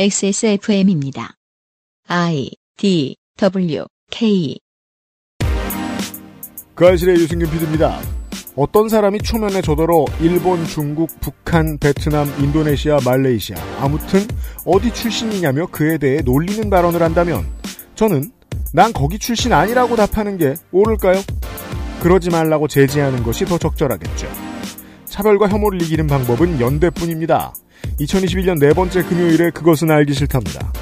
XSFM입니다. I D W K 그 알실의 유승균 PD입니다. 어떤 사람이 초면에 저더러 일본, 중국, 북한, 베트남, 인도네시아, 말레이시아 아무튼 어디 출신이냐며 그에 대해 놀리는 발언을 한다면 저는 난 거기 출신 아니라고 답하는 게 옳을까요? 그러지 말라고 제지하는 것이 더 적절하겠죠. 차별과 혐오를 이기는 방법은 연대뿐입니다. 2021년 네 번째 금요일에 그것은 알기 싫답니다.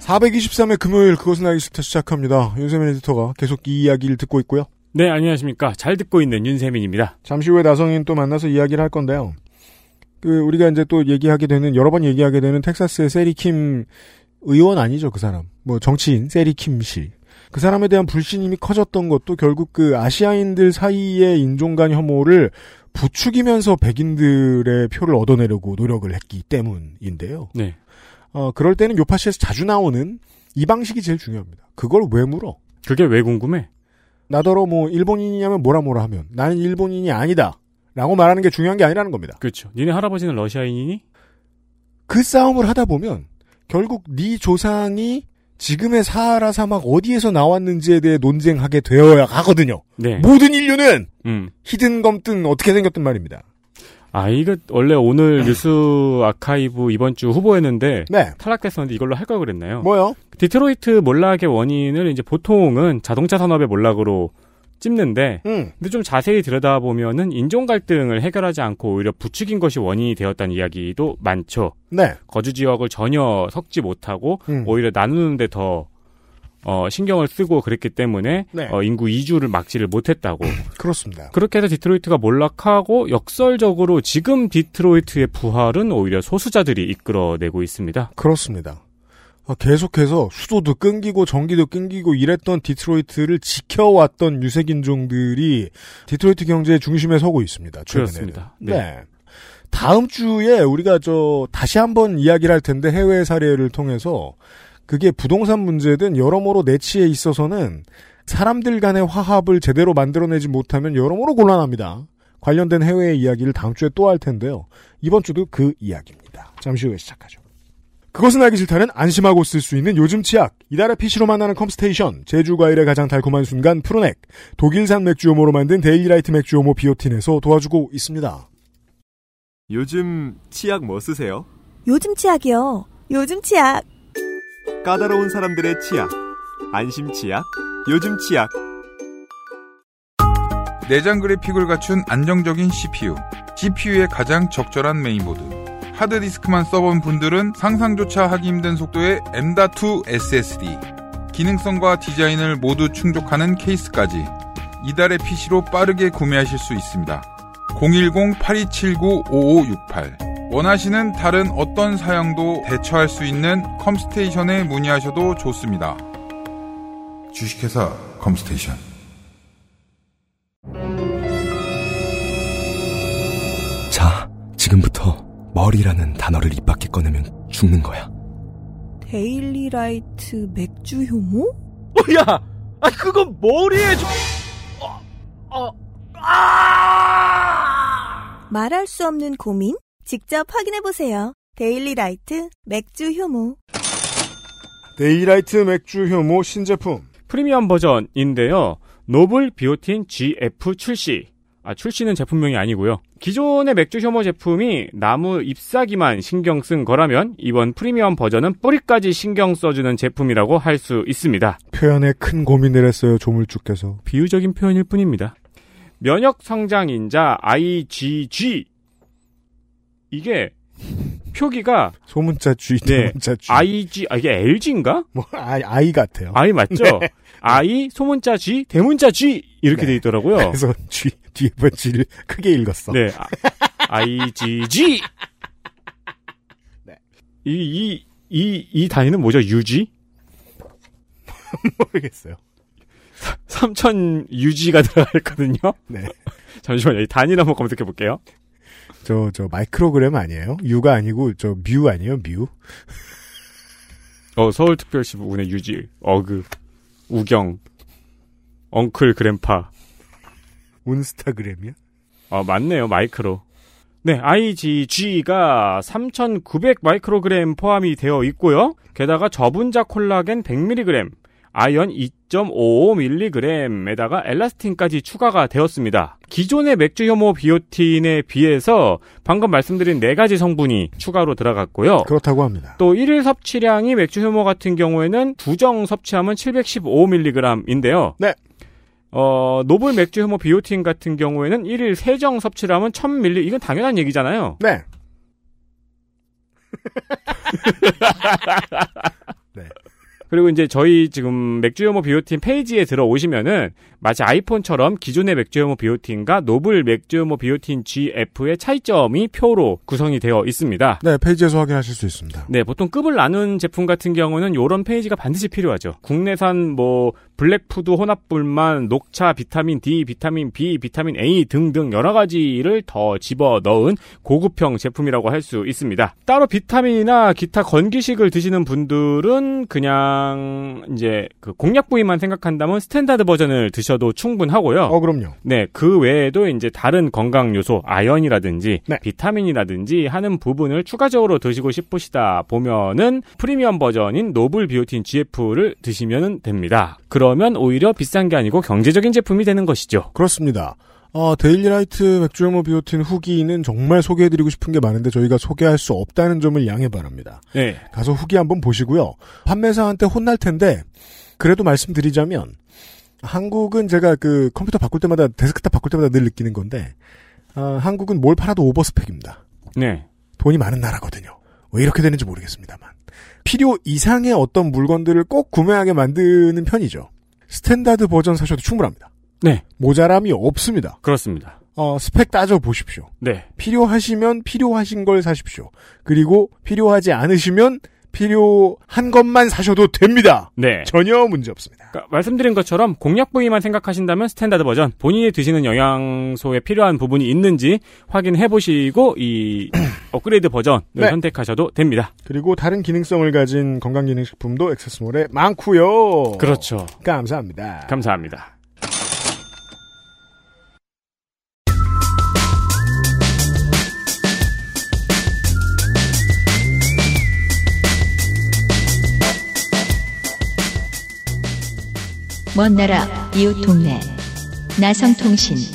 423회 금요일 그것은 알기 싫다 시작합니다. 윤세민 에디터가 계속 이 이야기를 듣고 있고요. 네, 안녕하십니까. 잘 듣고 있는 윤세민입니다. 잠시 후에 나성인 또 만나서 이야기를 할 건데요. 그 우리가 이제 또 얘기하게 되는 여러 번 얘기하게 되는 텍사스의 세리킴 의원 아니죠 그 사람 뭐 정치인 세리킴 씨. 그 사람에 대한 불신임이 커졌던 것도 결국 그 아시아인들 사이의 인종 간 혐오를 부추기면서 백인들의 표를 얻어내려고 노력을 했기 때문인데요. 네. 어, 그럴 때는 요파시에서 자주 나오는 이 방식이 제일 중요합니다. 그걸 왜 물어? 그게 왜 궁금해? 나더러 뭐 일본인이냐면 뭐라 뭐라 하면 나는 일본인이 아니다. 라고 말하는 게 중요한 게 아니라는 겁니다. 그렇죠. 니네 할아버지는 러시아인이니? 그 싸움을 하다 보면 결국 네 조상이 지금의 사하라 사막 어디에서 나왔는지에 대해 논쟁하게 되어야 하거든요. 네. 모든 인류는 음. 희든 검든 어떻게 생겼든 말입니다. 아, 이거 원래 오늘 뉴스 아카이브 이번 주 후보였는데 네. 탈락됐었는데 이걸로 할 걸 그랬나요? 뭐요? 디트로이트 몰락의 원인을 이제 보통은 자동차 산업의 몰락으로 찝는데 음. 근데 좀 자세히 들여다보면은 인종 갈등을 해결하지 않고 오히려 부추긴 것이 원인이 되었다는 이야기도 많죠. 네. 거주 지역을 전혀 섞지 못하고 음. 오히려 나누는데 더 어, 신경을 쓰고 그랬기 때문에 네. 어, 인구 이주를 막지를 못했다고. 그렇습니다. 그렇게 해서 디트로이트가 몰락하고 역설적으로 지금 디트로이트의 부활은 오히려 소수자들이 이끌어내고 있습니다. 그렇습니다. 아, 계속해서 수도도 끊기고 전기도 끊기고 이랬던 디트로이트를 지켜왔던 유색인종들이 디트로이트 경제의 중심에 서고 있습니다. 최근에는. 그렇습니다. 네. 네. 다음 주에 우리가 저 다시 한번 이야기를 할 텐데 해외 사례를 통해서 그게 부동산 문제든 여러모로 내치에 있어서는 사람들 간의 화합을 제대로 만들어내지 못하면 여러모로 곤란합니다. 관련된 해외의 이야기를 다음 주에 또 할 텐데요. 이번 주도 그 이야기입니다. 잠시 후에 시작하죠. 그것은 알기 싫다는 안심하고 쓸 수 있는 요즘 치약, 이달의 PC로 만나는 컴스테이션, 제주 과일의 가장 달콤한 순간 푸르넥, 독일산 맥주 효모로 만든 데일리라이트 맥주 효모 비오틴에서 도와주고 있습니다. 요즘 치약 뭐 쓰세요? 요즘 치약이요. 요즘 치약. 까다로운 사람들의 치약. 안심 치약. 요즘 치약. 내장 그래픽을 갖춘 안정적인 CPU. CPU의 가장 적절한 메인보드. 하드디스크만 써본 분들은 상상조차 하기 힘든 속도의 M.2 SSD. 기능성과 디자인을 모두 충족하는 케이스까지. 이달의 PC로 빠르게 구매하실 수 있습니다. 010-8279-5568. 원하시는 다른 어떤 사양도 대처할 수 있는 컴스테이션에 문의하셔도 좋습니다. 주식회사 컴스테이션. 자, 지금부터 머리라는 단어를 입 밖에 꺼내면 죽는 거야. 데일리라이트 맥주 효모? 야, 아 그건 머리에 좀. 어, 어, 아! 말할 수 없는 고민? 직접 확인해보세요. 데일리라이트 맥주 효모. 데일리라이트 맥주 효모 신제품. 프리미엄 버전인데요. 노블 비오틴 GF 출시. 아, 출시는 제품명이 아니고요. 기존의 맥주 효모 제품이 나무 잎사귀만 신경 쓴 거라면 이번 프리미엄 버전은 뿌리까지 신경 써주는 제품이라고 할 수 있습니다. 표현에 큰 고민을 했어요, 조물주께서. 비유적인 표현일 뿐입니다. 면역 성장인자 IgG 이게 표기가 소문자 G, 네. 대문자 G. IG 아 이게 LG인가? 뭐, 아이, 아이 같아요. I 맞죠? I 소문자 G 대문자 G 이렇게 네. 돼 있더라고요. 그래서 G, 뒤에 번 G를 크게 읽었어. 네. 아, IGG. 네. 이, 이, 이, 이 단위는 뭐죠? UG? 모르겠어요. 3000 UG가 들어가 있거든요. 네. 잠시만요. 이 단위를 한번 검색해 볼게요. 저, 저, 마이크로그램 아니에요? U가 아니고, 저, 뮤 아니에요? 뮤? 어, 서울특별시 부근의 유지, 어그, 우경. 엉클 그램파. 온스타그램이야? 어, 맞네요. 마이크로. 네, IgG가 3,900 마이크로그램 포함이 되어 있고요. 게다가 저분자 콜라겐 100mg, 아연 2.55mg에다가 엘라스틴까지 추가가 되었습니다. 기존의 맥주 혐오 비오틴에 비해서 방금 말씀드린 네 가지 성분이 추가로 들어갔고요. 그렇다고 합니다. 또 1일 섭취량이 맥주 혐오 같은 경우에는 두정 섭취하면 715mg인데요. 네. 어, 노블 맥주 효모 비오틴 같은 경우에는 1일 세정 섭취량은 1000ml. 이건 당연한 얘기잖아요. 네. 그리고 이제 저희 지금 맥주 효모 비오틴 페이지에 들어오시면은 마치 아이폰처럼 기존의 맥주 효모 비오틴과 노블 맥주 효모 비오틴 GF의 차이점이 표로 구성이 되어 있습니다. 네, 페이지에서 확인하실 수 있습니다. 네, 보통 급을 나눈 제품 같은 경우는 이런 페이지가 반드시 필요하죠. 국내산 뭐 black food 혼합분말, 녹차, 비타민 D, 비타민 B, 비타민 A 등등 여러 가지를 더 집어 넣은 고급형 제품이라고 할 수 있습니다. 따로 비타민이나 기타 건기식을 드시는 분들은 그냥 이제 그 공략 부위만 생각한다면 스탠다드 버전을 드셔도 충분하고요. 어, 그럼요. 네, 그 외에도 이제 다른 건강 요소, 아연이라든지 네. 비타민이라든지 하는 부분을 추가적으로 드시고 싶으시다 보면은 프리미엄 버전인 노블 비오틴 GF를 드시면 됩니다. 그러면 오히려 비싼 게 아니고 경제적인 제품이 되는 것이죠. 그렇습니다. 어, 데일리라이트 맥주효모 비오틴 후기는 정말 소개해드리고 싶은 게 많은데 저희가 소개할 수 없다는 점을 양해 바랍니다. 네. 가서 후기 한번 보시고요. 판매사한테 혼날 텐데 그래도 말씀드리자면 한국은 제가 그 컴퓨터 바꿀 때마다 데스크탑 바꿀 때마다 늘 느끼는 건데 아, 한국은 뭘 팔아도 overspec입니다. 네. 돈이 많은 나라거든요. 왜 이렇게 되는지 모르겠습니다만 필요 이상의 어떤 물건들을 꼭 구매하게 만드는 편이죠. 스탠다드 버전 사셔도 충분합니다. 네. 모자람이 없습니다. 그렇습니다. 어, 스펙 따져 보십시오. 네. 필요하시면 필요하신 걸 사십시오. 그리고 필요하지 않으시면 필요한 것만 사셔도 됩니다. 네. 전혀 문제 없습니다. 그러니까 말씀드린 것처럼 공략 부위만 생각하신다면 스탠다드 버전 본인이 드시는 영양소에 필요한 부분이 있는지 확인해 보시고 이 업그레이드 버전을 네. 선택하셔도 됩니다. 그리고 다른 기능성을 가진 건강기능식품도 액세스몰에 많고요. 그렇죠. 감사합니다. 감사합니다. 먼 나라 이웃 동네 나성통신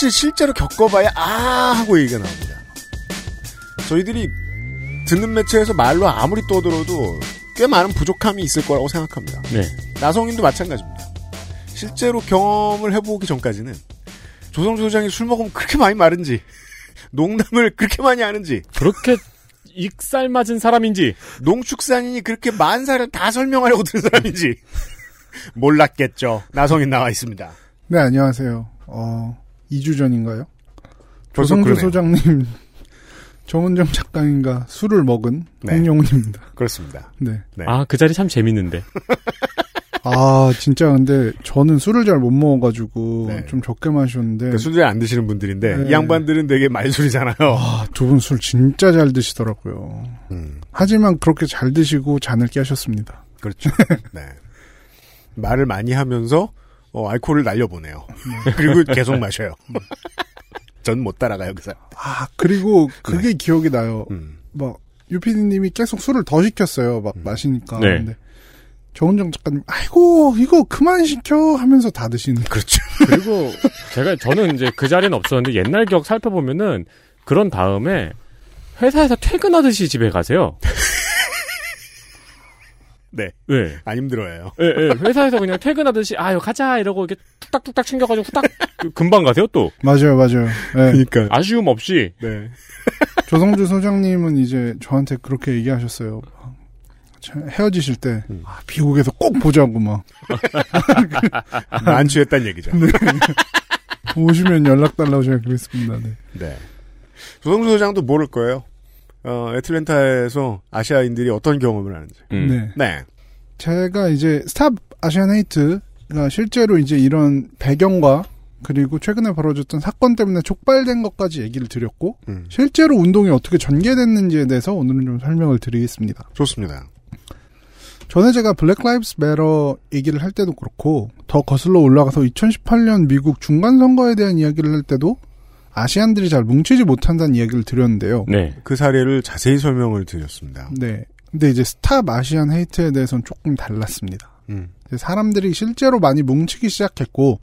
확실히 실제로 겪어봐야 아 하고 얘기가 나옵니다. 저희들이 듣는 매체에서 말로 아무리 떠들어도 꽤 많은 부족함이 있을 거라고 생각합니다. 네. 나성인도 마찬가지입니다. 실제로 경험을 해보기 전까지는 조성주 소장이 술 먹으면 그렇게 많이 마른지 농담을 그렇게 많이 하는지 그렇게 익살 맞은 사람인지 농축산인이 그렇게 만사를 다 설명하려고 드는 사람인지 몰랐겠죠. 나성인 나와 있습니다. 네, 안녕하세요. 어, 2주 전인가요? 조성주. 소장님, 정은정 작가님과 술을 먹은 네. 홍영훈입니다. 그렇습니다. 네. 네. 아 그 자리 참 재밌는데 아, 진짜 근데 저는 술을 잘 못 먹어가지고 네. 좀 적게 마셨는데. 그 술잘 안 드시는 분들인데 네. 이 양반들은 되게 말술이잖아요. 아, 두 분 술 진짜 잘 드시더라고요. 음, 하지만 그렇게 잘 드시고 잔을 깨셨습니다. 그렇죠. 네. 말을 많이 하면서 어, 알코올을 날려보내요. 그리고 계속 마셔요. 전 못 따라가요, 그 사람. 아, 그리고 그게 기억이 나요. 음. 막, 유피디님이 계속 술을 더 시켰어요. 막 마시니까. 네. 근데 정은정 작가님, 아이고, 이거 그만 시켜! 하면서 다 드시는. 그렇죠. 그리고 제가 저는 이제 그 자리는 없었는데 옛날 기억 살펴보면은 그런 다음에 회사에서 퇴근하듯이 집에 가세요. 네. 네. 안 힘들어요. 예, 예. 회사에서 그냥 퇴근하듯이 아유 가자 이러고 이렇게 뚝딱뚝딱 챙겨가지고 후딱 그 금방 가세요 또 맞아요, 맞아요. 네. 그러니까. 아쉬움 없이 네. 조성주 소장님은 이제 저한테 그렇게 얘기하셨어요. 참, 헤어지실 때, 음. 아, 미국에서 꼭 보자고 막, 만취했다는 얘기죠. 오시면 연락 달라고 제가 그랬습니다. 네. 네. 조성수 소장도 모를 거예요. 어, 애틀랜타에서 아시아인들이 어떤 경험을 하는지. 음. 네. 네. 제가 이제 Stop Asian Hate가 실제로 이제 이런 배경과 그리고 최근에 벌어졌던 사건 때문에 촉발된 것까지 얘기를 드렸고 음, 실제로 운동이 어떻게 전개됐는지에 대해서 오늘은 좀 설명을 드리겠습니다. 좋습니다. 전에 제가 Black Lives Matter 얘기를 할 때도 그렇고 더 거슬러 올라가서 2018년 미국 중간 선거에 대한 이야기를 할 때도 Asian들이 잘 뭉치지 못한다는 이야기를 드렸는데요. 네. 그 사례를 자세히 설명을 드렸습니다. 네. 근데 이제 Stop Asian Hate에 대해서는 조금 달랐습니다. 음, 사람들이 실제로 많이 뭉치기 시작했고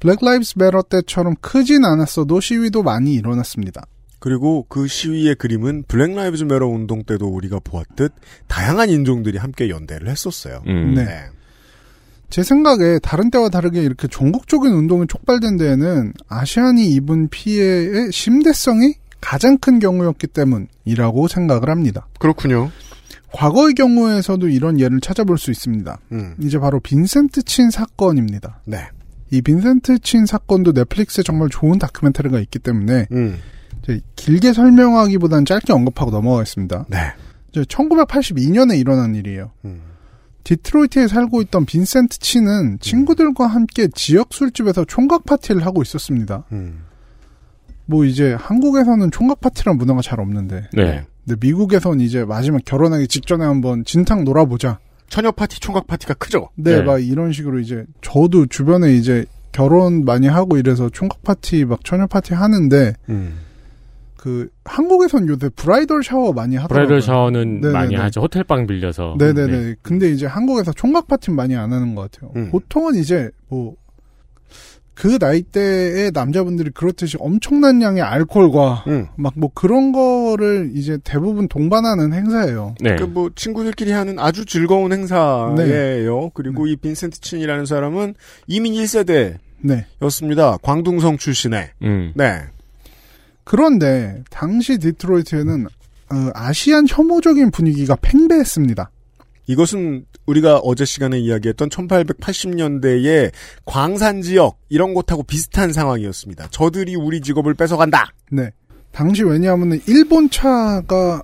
Black Lives Matter 때처럼 크진 않았어도 시위도 많이 일어났습니다. 그리고 그 시위의 그림은 Black Lives Matter 운동 때도 우리가 보았듯 다양한 인종들이 함께 연대를 했었어요. 음. 네. 제 생각에 다른 때와 다르게 이렇게 전국적인 운동이 촉발된 데에는 Asian이 입은 피해의 심대성이 가장 큰 경우였기 때문이라고 생각을 합니다. 그렇군요. 과거의 경우에서도 이런 예를 찾아볼 수 있습니다. 음, 이제 바로 빈센트 친 사건입니다. 네. 이 빈센트 친 사건도 넷플릭스에 정말 좋은 다큐멘터리가 있기 때문에 음, 이제 길게 설명하기보다는 짧게 언급하고 넘어가겠습니다. 네. 이제 1982년에 일어난 일이에요. 음, 디트로이트에 살고 있던 빈센트 친은 친구들과 함께 지역 술집에서 총각 파티를 하고 있었습니다. 음, 뭐 이제 한국에서는 총각 파티란 문화가 잘 없는데, 네. 근데 미국에선 이제 마지막 결혼하기 직전에 한번 진탕 놀아보자. 처녀 파티, 총각 파티가 크죠? 네, 네. 막 이런 식으로 이제 저도 주변에 이제 결혼 많이 하고 이래서 총각 파티 막 처녀 파티 하는데 음, 그 한국에선 요새 bridal shower 많이 하더라고요. bridal shower는 네네네. 많이 하죠. 호텔방 빌려서. 네네네. 네. 근데 이제 한국에서 총각 파티는 많이 안 하는 것 같아요. 음. 보통은 이제 뭐, 그 나이대의 남자분들이 그렇듯이 엄청난 양의 알코올과 음. 막뭐 그런 거를 이제 대부분 동반하는 행사예요. 네. 그뭐 친구들끼리 하는 아주 즐거운 행사예요. 그리고 이 빈센트 친이라는 사람은 이민 1세대 였습니다. 네. 광둥성 출신의. 음. 네. 그런데 당시 디트로이트에는 어, 아시안 혐오적인 분위기가 팽배했습니다. 이것은 우리가 어제 시간에 이야기했던 1880년대의 광산 지역 이런 곳하고 비슷한 상황이었습니다. 저들이 우리 직업을 뺏어간다. 네. 당시 왜냐하면 일본 차가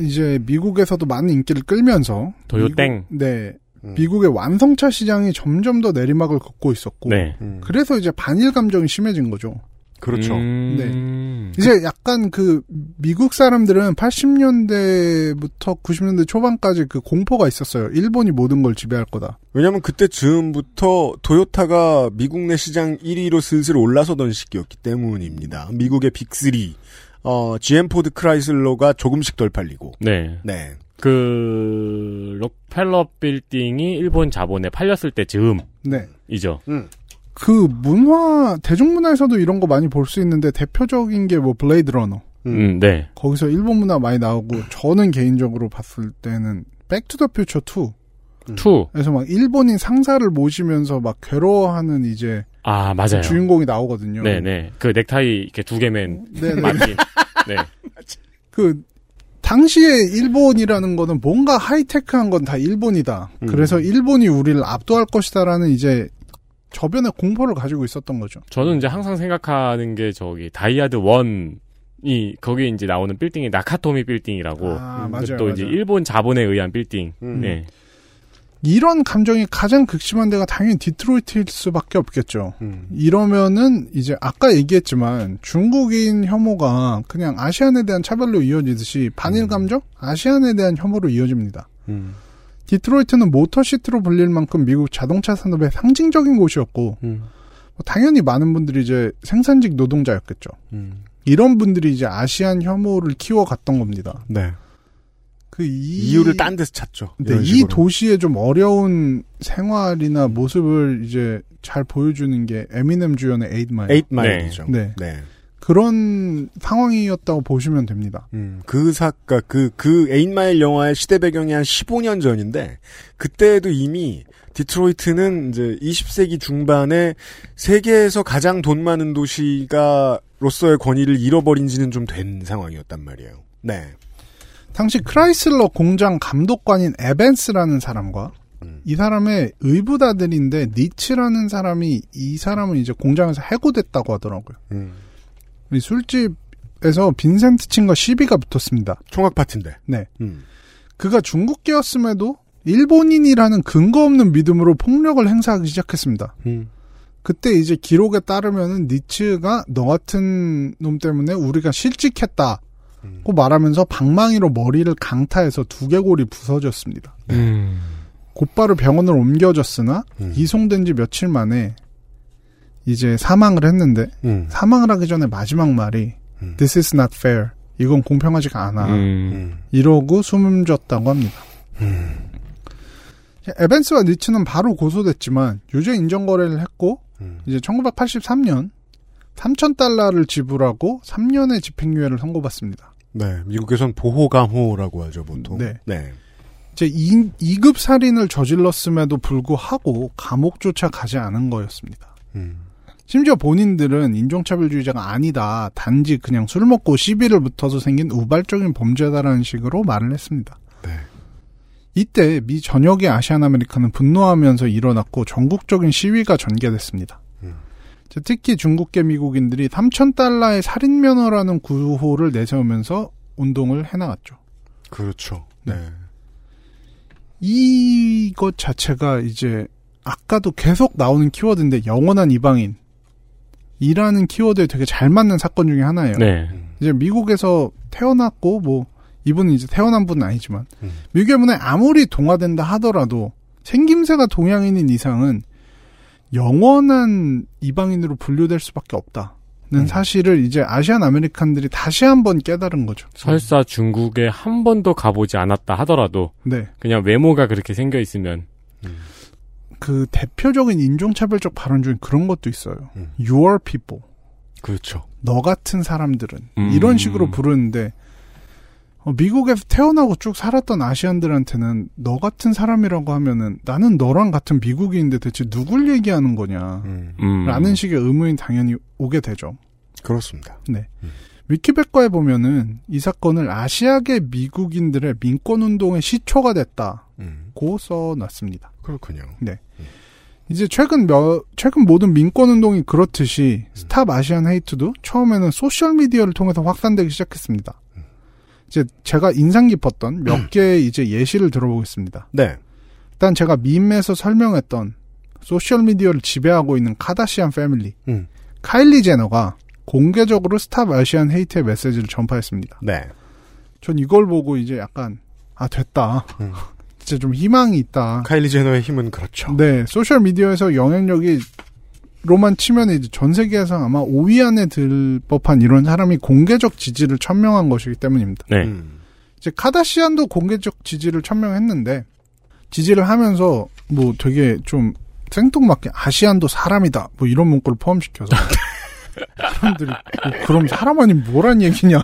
이제 미국에서도 많은 인기를 끌면서 도요땡. 미국- 네. 음. 미국의 완성차 시장이 점점 더 내리막을 걷고 있었고 네. 음, 그래서 이제 반일 감정이 심해진 거죠. 그렇죠. 음. 이제 약간 그 미국 사람들은 80년대부터 90년대 초반까지 그 공포가 있었어요. 일본이 모든 걸 지배할 거다. 왜냐하면 그때 즈음부터 토요타가 미국 내 시장 1위로 슬슬 올라서던 시기였기 때문입니다. 미국의 Big 3, 어, GM 포드 크라이슬러가 조금씩 덜 팔리고. 네. 네. 그 록펠러 빌딩이 일본 자본에 팔렸을 때 즈음이죠. 네. 음. 그 문화 대중문화에서도 이런 거 많이 볼 수 있는데 대표적인 게 뭐 Blade Runner. 음. 음, 네. 거기서 일본 문화 많이 나오고 저는 개인적으로 봤을 때는 Back to the Future 2. Two. 에서 막 일본인 상사를 모시면서 막 괴로워하는 이제 아, 맞아요. 주인공이 나오거든요. 네네. 그 넥타이 이렇게 두 개 맨 네네. 맞지. 네. 그 당시에 일본이라는 거는 뭔가 하이테크한 건 다 일본이다. 음. 그래서 일본이 우리를 압도할 것이다라는 이제 저변의 공포를 가지고 있었던 거죠. 저는 이제 항상 생각하는 게 저기 Die Hard one 이 거기 이제 나오는 빌딩이 나카토미 빌딩이라고. 아, 그 맞아요. 또 이제 맞아요. 일본 자본에 의한 빌딩. 음. 네. 이런 감정이 가장 극심한 데가 당연히 디트로이트일 수밖에 없겠죠. 음. 이러면은 이제 아까 얘기했지만 중국인 혐오가 그냥 Asian에 대한 차별로 이어지듯이 반일 감정, Asian에 대한 혐오로 이어집니다. 음. 디트로이트는 Motor City로 불릴 만큼 미국 자동차 산업의 상징적인 곳이었고 음. 뭐 당연히 많은 분들이 이제 생산직 노동자였겠죠. 음. 이런 분들이 이제 Asian 혐오를 키워갔던 겁니다. 네. 그 이, 이유를 딴 데서 찾죠. 네, 이 식으로. 도시의 좀 어려운 생활이나 모습을 이제 잘 보여주는 게 에미넴 주연의 Eight Mile. Eight Mile이죠. 네. 네. 그런 상황이었다고 보시면 됩니다. 음, 그 사가 그 그 Eight Mile 영화의 시대 배경이 한 15년 전인데 그때도 이미 디트로이트는 이제 20세기 중반에 세계에서 가장 돈 많은 도시가 로서의 권위를 잃어버린 지는 좀 된 상황이었단 말이에요. 네. 당시 크라이슬러 공장 감독관인 에벤스라는 사람과 음. 이 사람의 의붓아들인데 니츠라는 사람이 이 사람은 이제 공장에서 해고됐다고 하더라고요. 음. 이 술집에서 빈센트 친과 시비가 붙었습니다. 총각 파티인데. 네. 음. 그가 중국계였음에도 일본인이라는 근거 없는 믿음으로 폭력을 행사하기 시작했습니다. 음. 그때 이제 기록에 따르면은 니츠가 너 같은 놈 때문에 우리가 실직했다고 음. 말하면서 방망이로 머리를 강타해서 두개골이 부서졌습니다. 음. 곧바로 병원을 옮겨졌으나 음. 이송된 지 며칠 만에 이제 사망을 했는데 음. 사망을 하기 전에 마지막 말이 음. This is not fair. 이건 공평하지가 않아. 음. 음. 이러고 숨졌다고 합니다. 음. 에벤스와 니츠는 바로 고소됐지만 유죄 인정 거래를 했고 음. 이제 1983년 3천 달러를 지불하고 3년의 집행유예를 선고받습니다. 네, 미국에선 보호감호라고 하죠 보통. 네. 네. 이제 2, 급 살인을 저질렀음에도 불구하고 감옥조차 가지 않은 거였습니다. 음. 심지어 본인들은 인종차별주의자가 아니다. 단지 그냥 술 먹고 시비를 붙어서 생긴 우발적인 범죄다라는 식으로 말을 했습니다. 네. 이때 미 전역의 아시안 아메리카는 분노하면서 일어났고 전국적인 시위가 전개됐습니다. 음. 특히 중국계 미국인들이 3천 달러의 살인 면허라는 구호를 내세우면서 운동을 해나갔죠. 그렇죠. 네. 네. 이것 자체가 이제 아까도 계속 나오는 키워드인데 영원한 이방인 이라는 키워드에 되게 잘 맞는 사건 중에 하나예요. 네. 이제 미국에서 태어났고 뭐 이분은 이제 태어난 분은 아니지만 음. 미국의 문화에 아무리 동화된다 하더라도 생김새가 동양인인 이상은 영원한 이방인으로 분류될 수밖에 없다 는 음. 사실을 이제 Asian American들이 다시 한번 깨달은 거죠. 설사 중국에 한 번도 가보지 않았다 하더라도 네. 그냥 외모가 그렇게 생겨 있으면 그 대표적인 인종차별적 발언 중에 그런 것도 있어요. 음. Your people. 그렇죠. 너 같은 사람들은 음. 이런 식으로 부르는데 어, 미국에서 태어나고 쭉 살았던 아시안들한테는 너 같은 사람이라고 하면은 나는 너랑 같은 미국인인데 대체 누굴 얘기하는 거냐 음. 음. 라는 식의 의문이 당연히 오게 되죠. 그렇습니다. 위키백과에 보면은 이 사건을 아시아계 미국인들의 민권 운동의 시초가 됐다고 음. 써놨습니다. 그렇군요. 이제 최근 몇, 최근 모든 민권운동이 그렇듯이 Stop Asian Hate도 처음에는 social media를 통해서 확산되기 시작했습니다. 이제 제가 인상 깊었던 몇 개의 이제 예시를 들어보겠습니다. 네. 일단 제가 밈에서 설명했던 social media를 지배하고 있는 카다시안 family. 음. 카일리 제너가 공개적으로 Stop Asian Hate의 메시지를 전파했습니다. 네. 전 이걸 보고 이제 약간, 아, 됐다. 음. 진짜 좀 희망이 있다. 카일리 제너의 힘은 그렇죠. 네, 소셜 미디어에서 영향력이 로만 치면 이제 전 세계에서 아마 5위 안에 들 법한 이런 사람이 공개적 지지를 천명한 것이기 때문입니다. 네. 음. 이제 카다시안도 공개적 지지를 천명했는데 지지를 하면서 뭐 되게 좀 생뚱맞게 아시안도 사람이다 뭐 이런 문구를 포함시켜서 사람들이 뭐 그럼 사람 아니면 뭐란 얘기냐.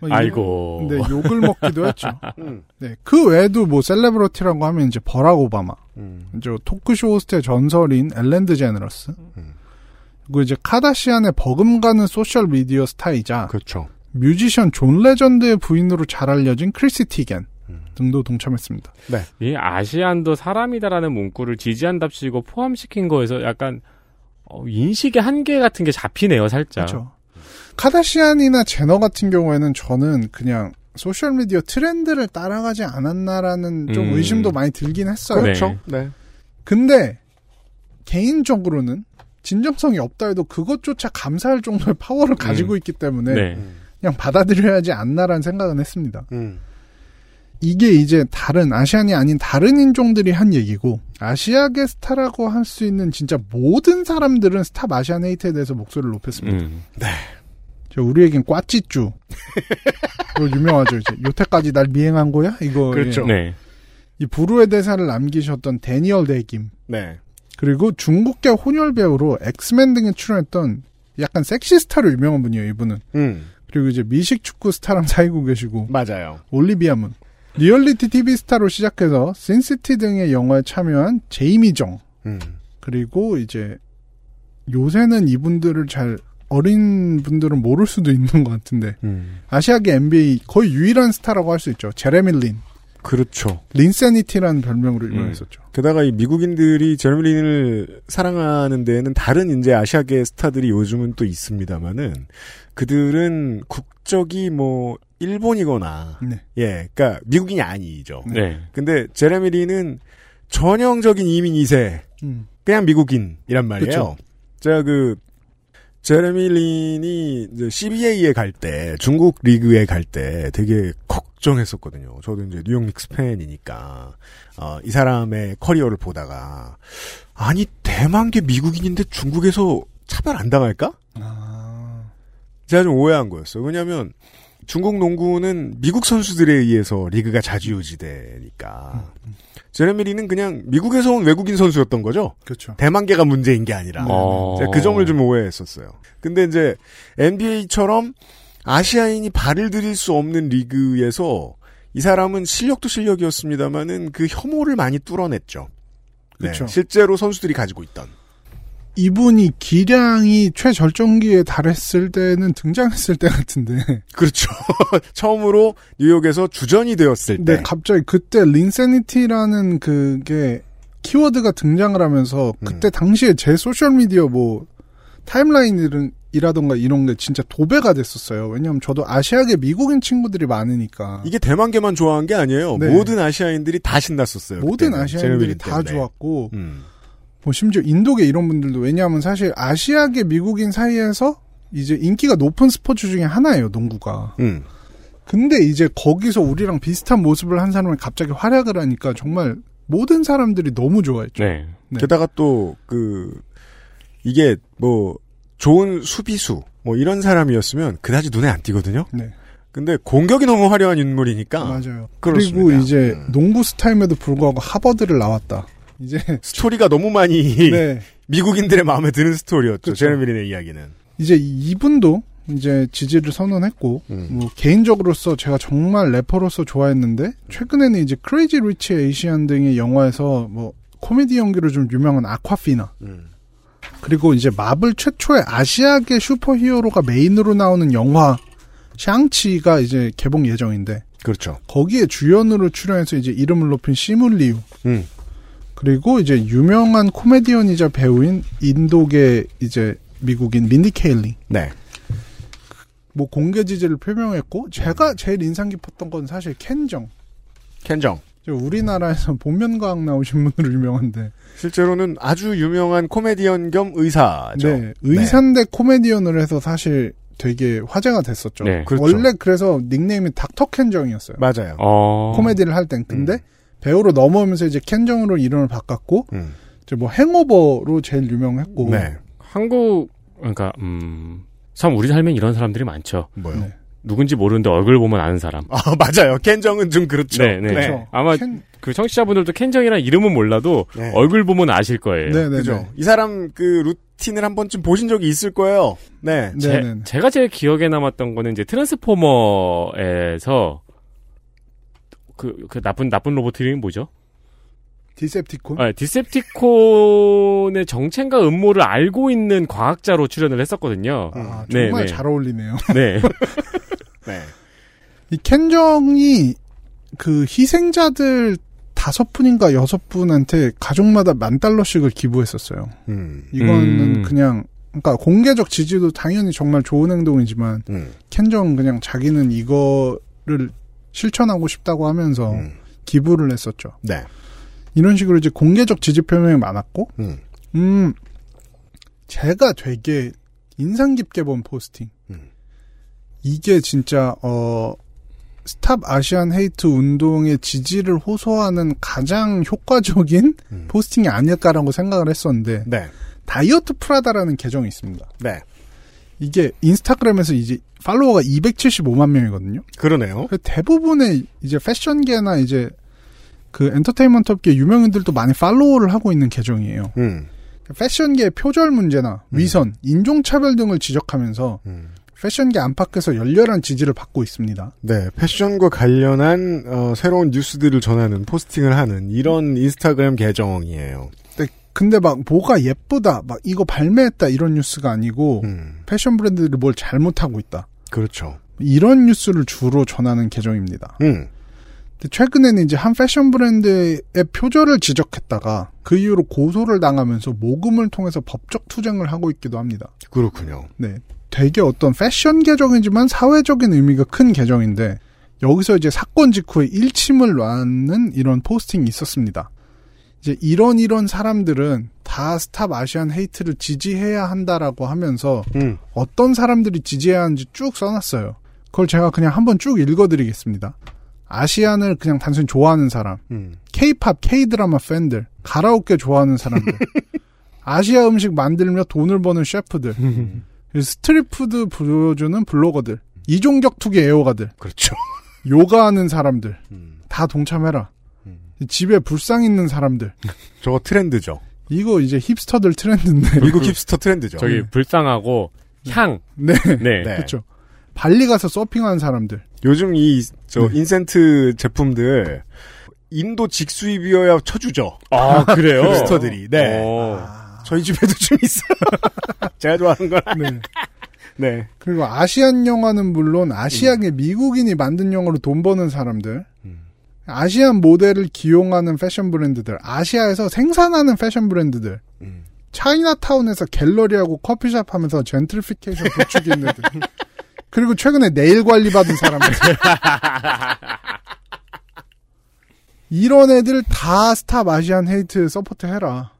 막 이런- 아이고. 네, 욕을 먹기도 했죠. 음. 네, 그 외에도 뭐 celebrity라고 하면 이제 버락 오바마, 음. 이제 토크쇼 호스트의 전설인 엘렌 드제너러스, 음. 그리고 이제 카다시안에 버금가는 social media 스타이자 그렇죠. 뮤지션 존 레전드의 부인으로 잘 알려진 크리시 티겐 음. 등도 동참했습니다. 이 Asian도 사람이다라는 문구를 지지한답시고 포함시킨 거에서 약간 어, 인식의 한계 같은 게 잡히네요, 살짝. 그렇죠. 카다시안이나 제너 같은 경우에는 저는 그냥 social media 트렌드를 따라가지 않았나라는 좀 음. 의심도 많이 들긴 했어요. 그렇죠. 네. 근데 개인적으로는 진정성이 없다 해도 그것조차 감사할 정도의 파워를 가지고 있기 때문에 네. 음. 그냥 받아들여야지 않나라는 생각은 했습니다. 음. 이게 이제 다른 Asian이 아닌 다른 인종들이 한 얘기고 아시아계 스타라고 할 수 있는 진짜 모든 사람들은 Stop Asian Hate에 대해서 목소리를 높였습니다. 음. 저 우리에겐 꽈찌쭈. 로 유명하죠. 이제 요태까지 날 미행한 거야? 이거 그렇죠. 예. 네. 이 불후의 대사를 남기셨던 대니얼 대 김 네. 그리고 중국계 혼혈 배우로 엑스맨 등에 출연했던 약간 섹시 스타로 유명한 분이에요. 이분은 음. 그리고 이제 미식 축구 스타랑 사귀고 계시고 맞아요. 올리비아 문 리얼리티 TV 스타로 시작해서 신시티 등의 영화에 참여한 제이미 정 음. 그리고 이제 요새는 이분들을 잘 어린 분들은 모를 수도 있는 것 같은데 음. 아시아계 NBA 거의 유일한 스타라고 할 수 있죠. 제레미 린, 그렇죠. 린세니티라는 별명으로 유명했었죠. 게다가 이 미국인들이 제레미 린을 사랑하는 데에는 다른 이제 아시아계 스타들이 요즘은 또 있습니다만은 그들은 국적이 뭐 일본이거나 네. 예, 그러니까 미국인이 아니죠. 네. 근데 제레미 린은 전형적인 이민 2세 음. 그냥 미국인이란 말이에요. 그쵸. 제가 그 제레미 린이 이제 CBA에 갈 때 중국 리그에 갈 때 되게 걱정했었거든요. 저도 이제 뉴욕 닉스 팬이니까 어, 이 사람의 커리어를 보다가 아니 대만계 미국인인데 중국에서 차별 안 당할까? 아, 제가 좀 오해한 거였어요. 왜냐하면 중국 농구는 미국 선수들에 의해서 리그가 자주유지되니까 제레미 린은 그냥 미국에서 온 외국인 선수였던 거죠. 그렇죠. 대만계가 문제인 게 아니라 어. 제가 그 점을 좀 오해했었어요. 근데 이제 NBA처럼 아시아인이 발을 들일 수 없는 리그에서 이 사람은 실력도 실력이었습니다만은 그 혐오를 많이 뚫어냈죠. 네, 그쵸. 실제로 선수들이 가지고 있던. 이분이 기량이 최절정기에 달했을 때는 등장했을 때 같은데. 그렇죠. 처음으로 뉴욕에서 주전이 되었을 때. 네, 갑자기 그때 린세니티라는 그게 키워드가 등장을 하면서 음. 그때 당시에 제 소셜미디어 뭐 타임라인이라던가 이런 게 진짜 도배가 됐었어요. 왜냐면 저도 아시아계 미국인 친구들이 많으니까. 이게 대만계만 좋아한 게 아니에요. 네. 모든 아시아인들이 다 신났었어요. 모든 그때는. 아시아인들이 린다 때문에. 좋았고, 음. 뭐 심지어 인도계 이런 분들도 왜냐하면 사실 아시아계 미국인 사이에서 이제 인기가 높은 스포츠 중에 하나예요, 농구가. 음. 근데 이제 거기서 우리랑 비슷한 모습을 한 사람이 갑자기 활약을 하니까 정말 모든 사람들이 너무 좋아했죠. 네. 네. 게다가 또 그 이게 뭐 좋은 수비수 뭐 이런 사람이었으면 그다지 눈에 안 띄거든요. 네. 근데 공격이 너무 화려한 인물이니까 맞아요. 그렇습니다. 그리고 이제 음. 농구 스타임에도 불구하고 하버드를 나왔다. 이제 스토리가 너무 많이 네. 미국인들의 마음에 드는 스토리였죠. 그쵸. 제레미 린의 이야기는. 이제 이분도 이제 지지를 선언했고 음. 뭐 개인적으로서 제가 정말 래퍼로서 좋아했는데 최근에는 이제 Crazy Rich Asians 등의 영화에서 뭐 코미디 연기로 좀 유명한 아콰피나 음. 그리고 이제 마블 최초의 아시아계 슈퍼히어로가 메인으로 나오는 영화 샹치가 이제 개봉 예정인데 그렇죠. 거기에 주연으로 출연해서 이제 이름을 높인 시무 리우 음. 그리고 이제 유명한 코미디언이자 배우인 인도계 이제 미국인 민디 케일리 네. 뭐 공개 지지를 표명했고 제가 제일 인상 깊었던 건 사실 켄정 켄정. 저 우리나라에서 복면가왕 나오신 분으로 유명한데 실제로는 아주 유명한 코미디언 겸 의사죠. 네 의사인데 코미디언을 해서 사실 되게 화제가 됐었죠. 네. 그렇죠. 원래 그래서 닉네임이 닥터 켄정이었어요. 맞아요. 어. 코미디를 할 땐. 근데 배우로 넘어오면서 이제 켄정으로 이름을 바꿨고 음. 이제 뭐 행오버로 제일 유명했고 네. 한국 그러니까 음. 참 우리 삶엔 이런 사람들이 많죠. 뭐요? 네. 누군지 모르는데 얼굴 보면 아는 사람. 아, 맞아요. 켄정은 좀 그렇죠. 네, 네. 그렇죠. 아마 켄- 그 청취자분들도 켄정이란 이름은 몰라도 네. 얼굴 보면 아실 거예요. 네네네. 그죠. 이 사람 그 루틴을 한 번쯤 보신 적이 있을 거예요. 네. 제, 네네네. 제가 제일 기억에 남았던 거는 이제 트랜스포머에서 그, 그 나쁜 나쁜 로봇 이름이 뭐죠? 디셉티콘. 아, 디셉티콘의 정체인가 음모를 알고 있는 과학자로 출연을 했었거든요. 아, 네, 정말 네. 잘 어울리네요. 네. 네. 이 켄정이 그 희생자들 다섯 분인가 여섯 분한테 가족마다 만 달러씩을 기부했었어요. 음. 이거는 음. 그냥 그러니까 공개적 지지도 당연히 정말 좋은 행동이지만 음. 켄정 그냥 자기는 이거를 실천하고 싶다고 하면서 음. 기부를 했었죠. 네. 이런 식으로 이제 공개적 지지 표명이 많았고, 음. 음, 제가 되게 인상 깊게 본 포스팅. 음. 이게 진짜, 어, Stop Asian Hate 운동의 지지를 호소하는 가장 효과적인 음. posting이 아닐까라고 생각을 했었는데, 네. 다이어트 프라다라는 계정이 있습니다. 네. 이게 인스타그램에서 이제 팔로워가 275만 명이거든요. 그러네요. 그 대부분의 이제 패션계나 이제 그 엔터테인먼트 업계 유명인들도 많이 팔로우를 하고 있는 계정이에요. 음. 패션계의 표절 문제나 위선, 인종차별 등을 지적하면서 음. 패션계 안팎에서 열렬한 지지를 받고 있습니다. 네, 패션과 관련한 어, 새로운 뉴스들을 전하는 포스팅을 하는 이런 인스타그램 계정이에요. 근데, 막 뭐가 예쁘다, 막 이거 발매했다 이런 뉴스가 아니고 음, 패션 브랜드들이 뭘 잘못하고 있다. 그렇죠. 이런 뉴스를 주로 전하는 계정입니다. 음, 근데 최근에는 이제 한 패션 브랜드의 표절을 지적했다가 그 이후로 고소를 당하면서 모금을 통해서 법적 투쟁을 하고 있기도 합니다. 그렇군요. 네. 되게 어떤 패션 계정이지만 사회적인 의미가 큰 계정인데 여기서 이제 사건 직후에 일침을 놨는 이런 포스팅이 있었습니다. 이제 이런 이런 사람들은 다 Stop Asian Hate를 지지해야 한다라고 하면서 음. 어떤 사람들이 지지해야 하는지 쭉 써놨어요. 그걸 제가 그냥 한번 쭉 읽어드리겠습니다. Asian을 그냥 단순히 좋아하는 사람, 음. K-pop, K-드라마 팬들, 가라오케 좋아하는 사람들, 아시아 음식 만들며 돈을 버는 셰프들, street food 보여주는 블로거들, 이종격투기 애호가들, 그렇죠. 요가하는 사람들, 음. 다 동참해라. 음. 집에 불상 있는 사람들. 저거 트렌드죠. 이거 이제 힙스터들 트렌드인데. 미국 힙스터 트렌드죠. 저기 불쌍하고 향. 네. 네. 네. 그렇죠. 발리 가서 서핑하는 사람들. 요즘 이, 저, 네. 인센트 제품들, 인도 직수입이어야 쳐주죠. 아 그래요? 힙스터들이. 네. 어. 저희 집에도 좀 있어요. 제가 좋아하는 거라. 네. 네. 그리고 Asian 영화는 물론 아시아계 미국인이 만든 영화로 돈 버는 사람들. 음. Asian 모델을 기용하는 패션 브랜드들. 아시아에서 생산하는 패션 브랜드들. 음. 차이나타운에서 갤러리하고 커피숍 하면서 젠트리피케이션 부추기는 애들. 그리고 최근에 네일 관리 받은 사람들. 이런 애들 다 Stop Asian Hate support 해라.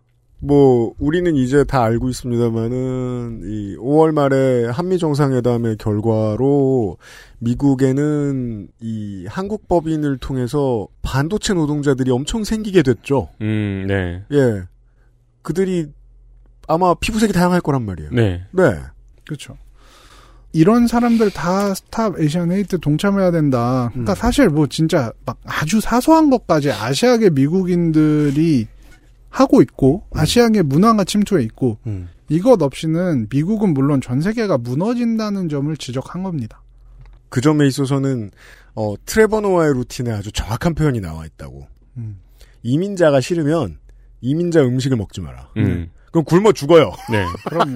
뭐 우리는 이제 다 알고 있습니다만은 이 5월 말에 한미 정상회담의 결과로 미국에는 이 한국 법인을 통해서 반도체 노동자들이 엄청 생기게 됐죠. 음, 네. 예. 그들이 아마 피부색이 다양할 거란 말이에요. 네. 네. 그렇죠. 이런 사람들 다 스탑 에이시안 헤이트 동참해야 된다. 그러니까 음. 사실 뭐 진짜 막 아주 사소한 것까지 아시아계 미국인들이 하고 있고 아시아계 문화가 침투해 있고 음. 이것 없이는 미국은 물론 전 세계가 무너진다는 점을 지적한 겁니다. 그 점에 있어서는 어 트레버 노아의 루틴에 아주 정확한 표현이 나와 있다고. 음. 이민자가 싫으면 이민자 음식을 먹지 마라. 음. 그럼 굶어 죽어요. 네. 그럼요.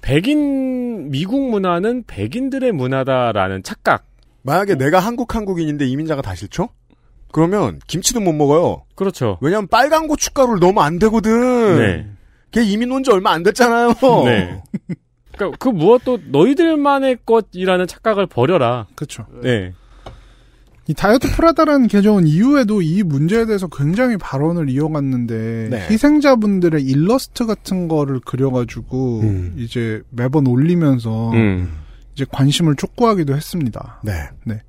백인 미국 문화는 백인들의 문화다라는 착각. 만약에 내가 한국 한국인인데 이민자가 다 싫죠? 그러면 김치도 못 먹어요. 그렇죠. 왜냐면 빨간 고춧가루를 넣으면 안 되거든. 네. 걔 이민 온 지 얼마 안 됐잖아요. 네. 그러니까 그 무엇도 너희들만의 것이라는 착각을 버려라. 그렇죠. 네. 이 다이어트 프라다라는 계정은 이후에도 이 문제에 대해서 굉장히 발언을 이어갔는데 네. 희생자분들의 일러스트 같은 거를 그려가지고 음. 이제 매번 올리면서 음. 이제 관심을 촉구하기도 했습니다. 네.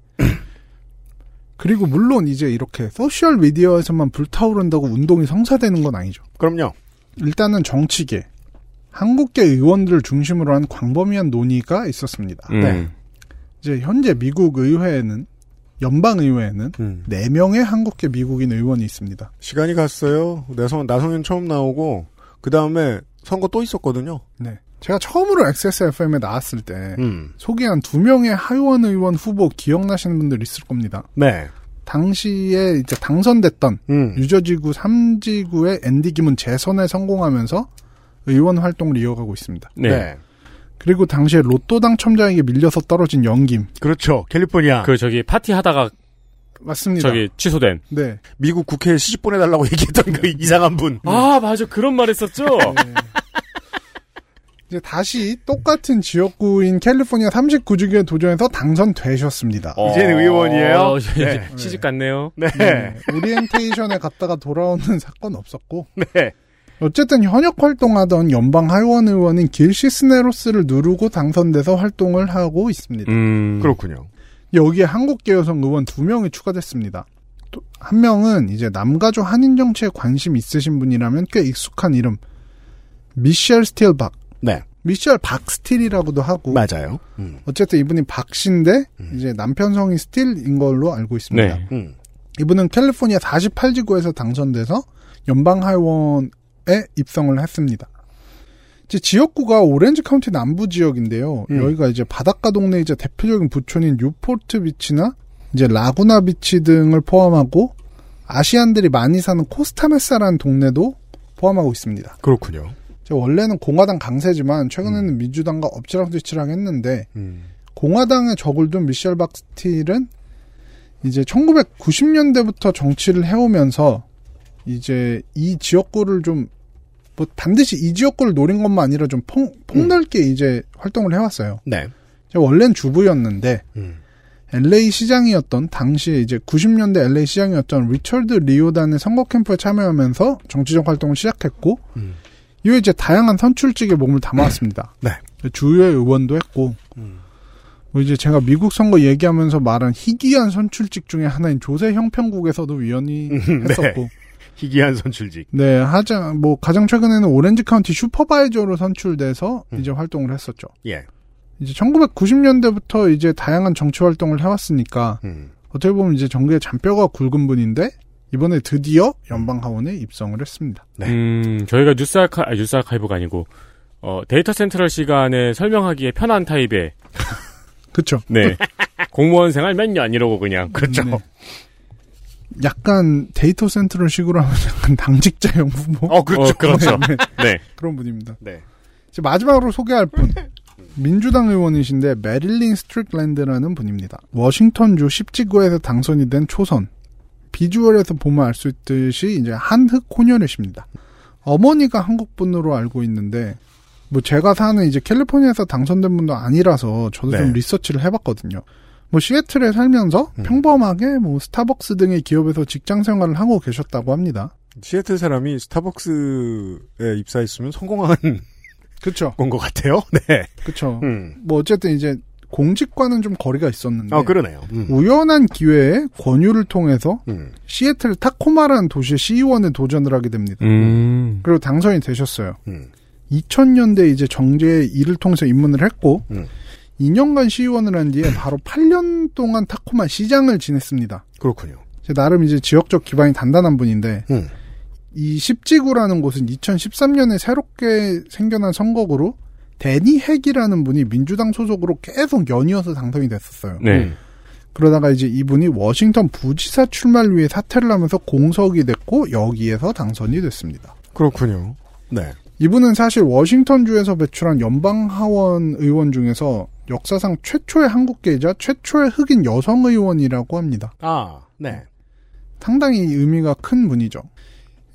그리고 물론 이제 이렇게 소셜 미디어에서만 불타오른다고 운동이 성사되는 건 아니죠. 그럼요. 일단은 정치계, 한국계 의원들을 중심으로 한 광범위한 논의가 있었습니다. 음. 네. 이제 현재 미국 의회에는 연방 의회에는 음. 4명의 한국계 미국인 의원이 있습니다. 시간이 갔어요. 나성, 나성현 처음 나오고, 그 다음에 선거 또 있었거든요. 네. 제가 처음으로 XSFM에 나왔을 때 음. 소개한 두 명의 하의원 의원 후보 기억나시는 분들 있을 겁니다. 네. 당시에 이제 당선됐던 음. 유저지구 3지구의 앤디 김은 재선에 성공하면서 의원 활동을 이어가고 있습니다. 네. 네. 그리고 당시에 로또 당첨자에게 밀려서 떨어진 영김. 그렇죠. 캘리포니아. 그 저기 파티 하다가 맞습니다. 저기 취소된. 네. 미국 국회에 시집 보내달라고 얘기했던 그 이상한 분. 아 맞아 그런 말 했었죠. 네. 이제 다시 똑같은 지역구인 캘리포니아 39주기에 도전해서 당선되셨습니다. 이제는 의원이에요? 어, 이제 네. 시집 갔네요. 네. 네. 오리엔테이션에 갔다가 돌아오는 사건 없었고 네. 어쨌든 현역 활동하던 연방 하원 의원인 길 시스네로스를 누르고 당선돼서 활동을 하고 있습니다. 음. 그렇군요. 여기에 한국계 여성 의원 두 명이 추가됐습니다. 또 한 명은 이제 남가주 한인 정치에 관심 있으신 분이라면 꽤 익숙한 이름 미셸 스틸박, 네. 미셸 박스틸이라고도 하고 맞아요. 음. 어쨌든 이분이 박씨인데 이제 남편 성이 스틸인 걸로 알고 있습니다. 네. 음. 이분은 캘리포니아 48지구에서 당선돼서 연방하원에 입성을 했습니다. 이제 지역구가 오렌지 카운티 남부 지역인데요. 음. 여기가 이제 바닷가 동네 이제 대표적인 부촌인 뉴포트 비치나 이제 라구나 비치 등을 포함하고 Asian들이 많이 사는 코스타메사라는 동네도 포함하고 있습니다. 그렇군요. 원래는 공화당 강세지만 최근에는 민주당과 엎치락 뒤치락 했는데 음. 공화당에 적을 둔 미셸 박스틸은 이제 1990년대부터 정치를 해오면서 이제 이 지역구를 좀 뭐 반드시 이 지역구를 노린 것만 아니라 좀 폭, 폭넓게 이제 활동을 해왔어요. 네. 원래는 주부였는데 음. LA 시장이었던 당시에 이제 90년대 LA 시장이었던 리처드 리오단의 선거 캠프에 참여하면서 정치적 활동을 시작했고 음. 이후에 이제 다양한 선출직에 몸을 담아왔습니다. 네. 주요 의원도 했고 뭐 이제 제가 미국 선거 얘기하면서 말한 희귀한 선출직 중에 하나인 조세 형평국에서도 위원이 음, 네. 했었고 희귀한 선출직. 네, 하자 뭐 가장 최근에는 오렌지 카운티 슈퍼바이저로 선출돼서 음. 이제 활동을 했었죠. 예. 이제 1990년대부터 이제 다양한 정치 활동을 해왔으니까 음. 어떻게 보면 이제 정계의 잔뼈가 굵은 분인데 이번에 드디어 연방 하원에 입성을 했습니다. 네. 음, 저희가 뉴스 아카, 아, 뉴스 아카이브가 아니고, 어, 데이터 센트럴 시간에 설명하기에 편한 타입의, 그렇죠. 네. 공무원 생활 몇 년 이러고 그냥. 그렇죠. 네. 약간 데이터 센트럴 식으로 하면 약간 당직자형 후보 어, 그렇죠. 어, 그렇죠. 네, 네. 그런 분입니다. 네. 이제 마지막으로 소개할 분 민주당 의원이신데 메릴린 스트릭랜드라는 분입니다. 워싱턴주 10지구에서 당선이 된 초선. 비주얼에서 보면 알 수 있듯이 이제 한흑 혼혈이십니다. 어머니가 한국 분으로 알고 있는데 뭐 제가 사는 이제 캘리포니아에서 당선된 분도 아니라서 저도 좀 네. 리서치를 해봤거든요. 뭐 시애틀에 살면서 음. 평범하게 뭐 스타벅스 등의 기업에서 직장 생활을 하고 계셨다고 합니다. 시애틀 사람이 스타벅스에 입사했으면 성공한 그렇죠, 건것 같아요. 네. 그렇죠. 음. 뭐 어쨌든 이제 공직과는 좀 거리가 있었는데 아, 그러네요. 음. 우연한 기회에 권유를 통해서 음. 시애틀 타코마라는 도시의 시의원에 도전을 하게 됩니다. 음. 그리고 당선이 되셨어요. 음. 2000년대 이제 정계의 일을 통해서 입문을 했고 음. 2년간 시의원을 한 뒤에 바로 8년 동안 타코마 시장을 지냈습니다. 그렇군요. 이제 나름 이제 지역적 기반이 단단한 분인데 음. 이 십지구라는 곳은 2013년에 새롭게 생겨난 선거구로 데니 핵이라는 분이 민주당 소속으로 계속 연이어서 당선이 됐었어요. 네. 음. 그러다가 이제 이분이 워싱턴 부지사 출마를 위해 사퇴를 하면서 공석이 됐고 여기에서 당선이 됐습니다. 그렇군요. 네. 이분은 사실 워싱턴주에서 배출한 연방하원 의원 중에서 역사상 최초의 한국계이자 최초의 흑인 여성 의원이라고 합니다. 아, 네. 상당히 의미가 큰 분이죠.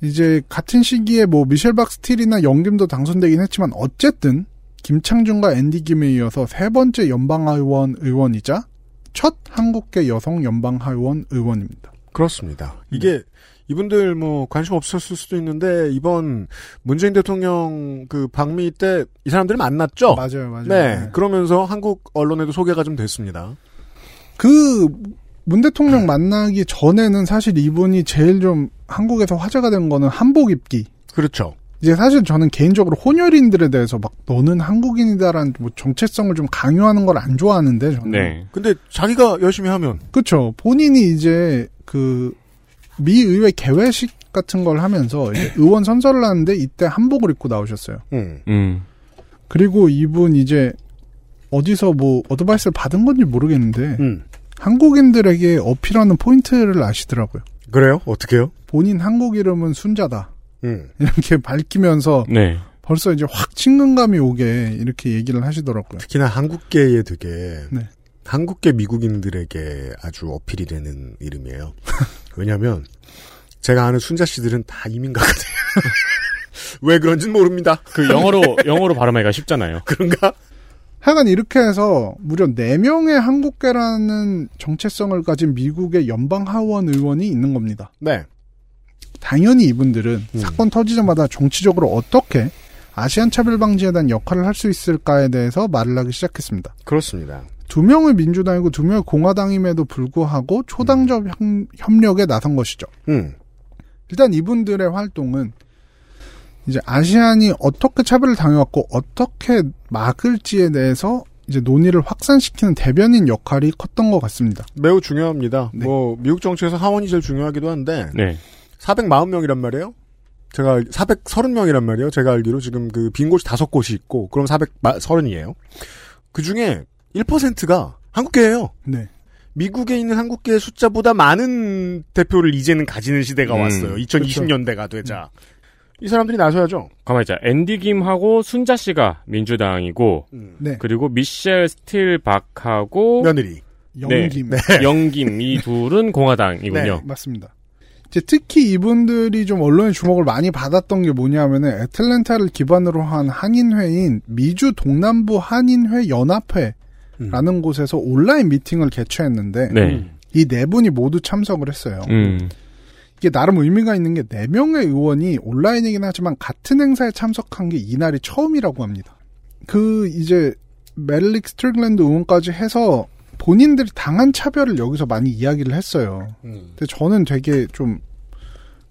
이제 같은 시기에 뭐 미셸 박스틸이나 영김도 당선되긴 했지만 어쨌든 김창준과 앤디 김에 이어서 세 번째 연방하원 의원이자 첫 한국계 여성 연방하원 의원입니다. 그렇습니다. 이게 이분들 뭐 관심 없었을 수도 있는데 이번 문재인 대통령 그 방미 때 이 사람들 만났죠. 맞아요, 맞아요. 네. 그러면서 한국 언론에도 소개가 좀 됐습니다. 그 문 대통령 만나기 전에는 사실 이분이 제일 좀 한국에서 화제가 된 거는 한복 입기. 그렇죠. 이제 사실 저는 개인적으로 혼혈인들에 대해서 막 너는 한국인이다라는 뭐 정체성을 좀 강요하는 걸 안 좋아하는데 저는. 네. 근데 자기가 열심히 하면 그렇죠. 본인이 이제 그 미 의회 개회식 같은 걸 하면서 이제 의원 선서를 하는데 이때 한복을 입고 나오셨어요. 음. 음. 그리고 이분 이제 어디서 뭐 어드바이스를 받은 건지 모르겠는데 음. 한국인들에게 어필하는 포인트를 아시더라고요. 그래요? 어떻게요? 본인 한국 이름은 순자다. 음. 이렇게 밝히면서 네. 벌써 이제 확 친근감이 오게 이렇게 얘기를 하시더라고요. 특히나 한국계에 되게 네. 한국계 미국인들에게 아주 어필이 되는 이름이에요. 왜냐하면 제가 아는 순자 씨들은 다 이민가거든요. 왜 그런지는 모릅니다. 그 영어로, 영어로 발음하기가 쉽잖아요. 그런가? 하여간 이렇게 해서 무려 4명의 한국계라는 정체성을 가진 미국의 연방 하원 의원이 있는 겁니다. 네. 당연히 이분들은 음. 사건 터지자마다 정치적으로 어떻게 아시안 차별 방지에 대한 역할을 할 수 있을까에 대해서 말을 하기 시작했습니다. 그렇습니다. 두 명의 민주당이고 두 명의 공화당임에도 불구하고 초당적 협- 협력에 나선 것이죠. 음. 일단 이분들의 활동은 이제 아시안이 어떻게 차별을 당해왔고 어떻게 막을지에 대해서 이제 논의를 확산시키는 대변인 역할이 컸던 것 같습니다. 매우 중요합니다. 네. 뭐 미국 정치에서 하원이 제일 중요하기도 한데 네. 440명이란 말이에요. 제가 430명이란 말이에요. 제가 알기로 지금 그 빈 곳이 다섯 곳이 있고 그럼 430이에요. 그 중에 1%가 한국계예요. 네. 미국에 있는 한국계의 숫자보다 많은 대표를 이제는 가지는 시대가 음, 왔어요. 2020년대가 되자. 이 사람들이 나서야죠. 가만히 있자. 앤디 김하고 순자 씨가 민주당이고, 네. 그리고 미셸 스틸박하고, 며느리. 영김. 네. 영김, 이 둘은 공화당이군요. 맞습니다. 이제 특히 이분들이 좀 언론의 주목을 많이 받았던 게 뭐냐면은 애틀랜타를 기반으로 한 한인회인 미주 동남부 한인회 연합회 라는 곳에서 온라인 미팅을 개최했는데 네. 이 네 분이 모두 참석을 했어요. 음. 이게 나름 의미가 있는 게 네 명의 의원이 온라인이긴 하지만 같은 행사에 참석한 게 이날이 처음이라고 합니다. 그 이제 메릴린 스트릭랜드 의원까지 해서 본인들이 당한 차별을 여기서 많이 이야기를 했어요. 근데 저는 되게 좀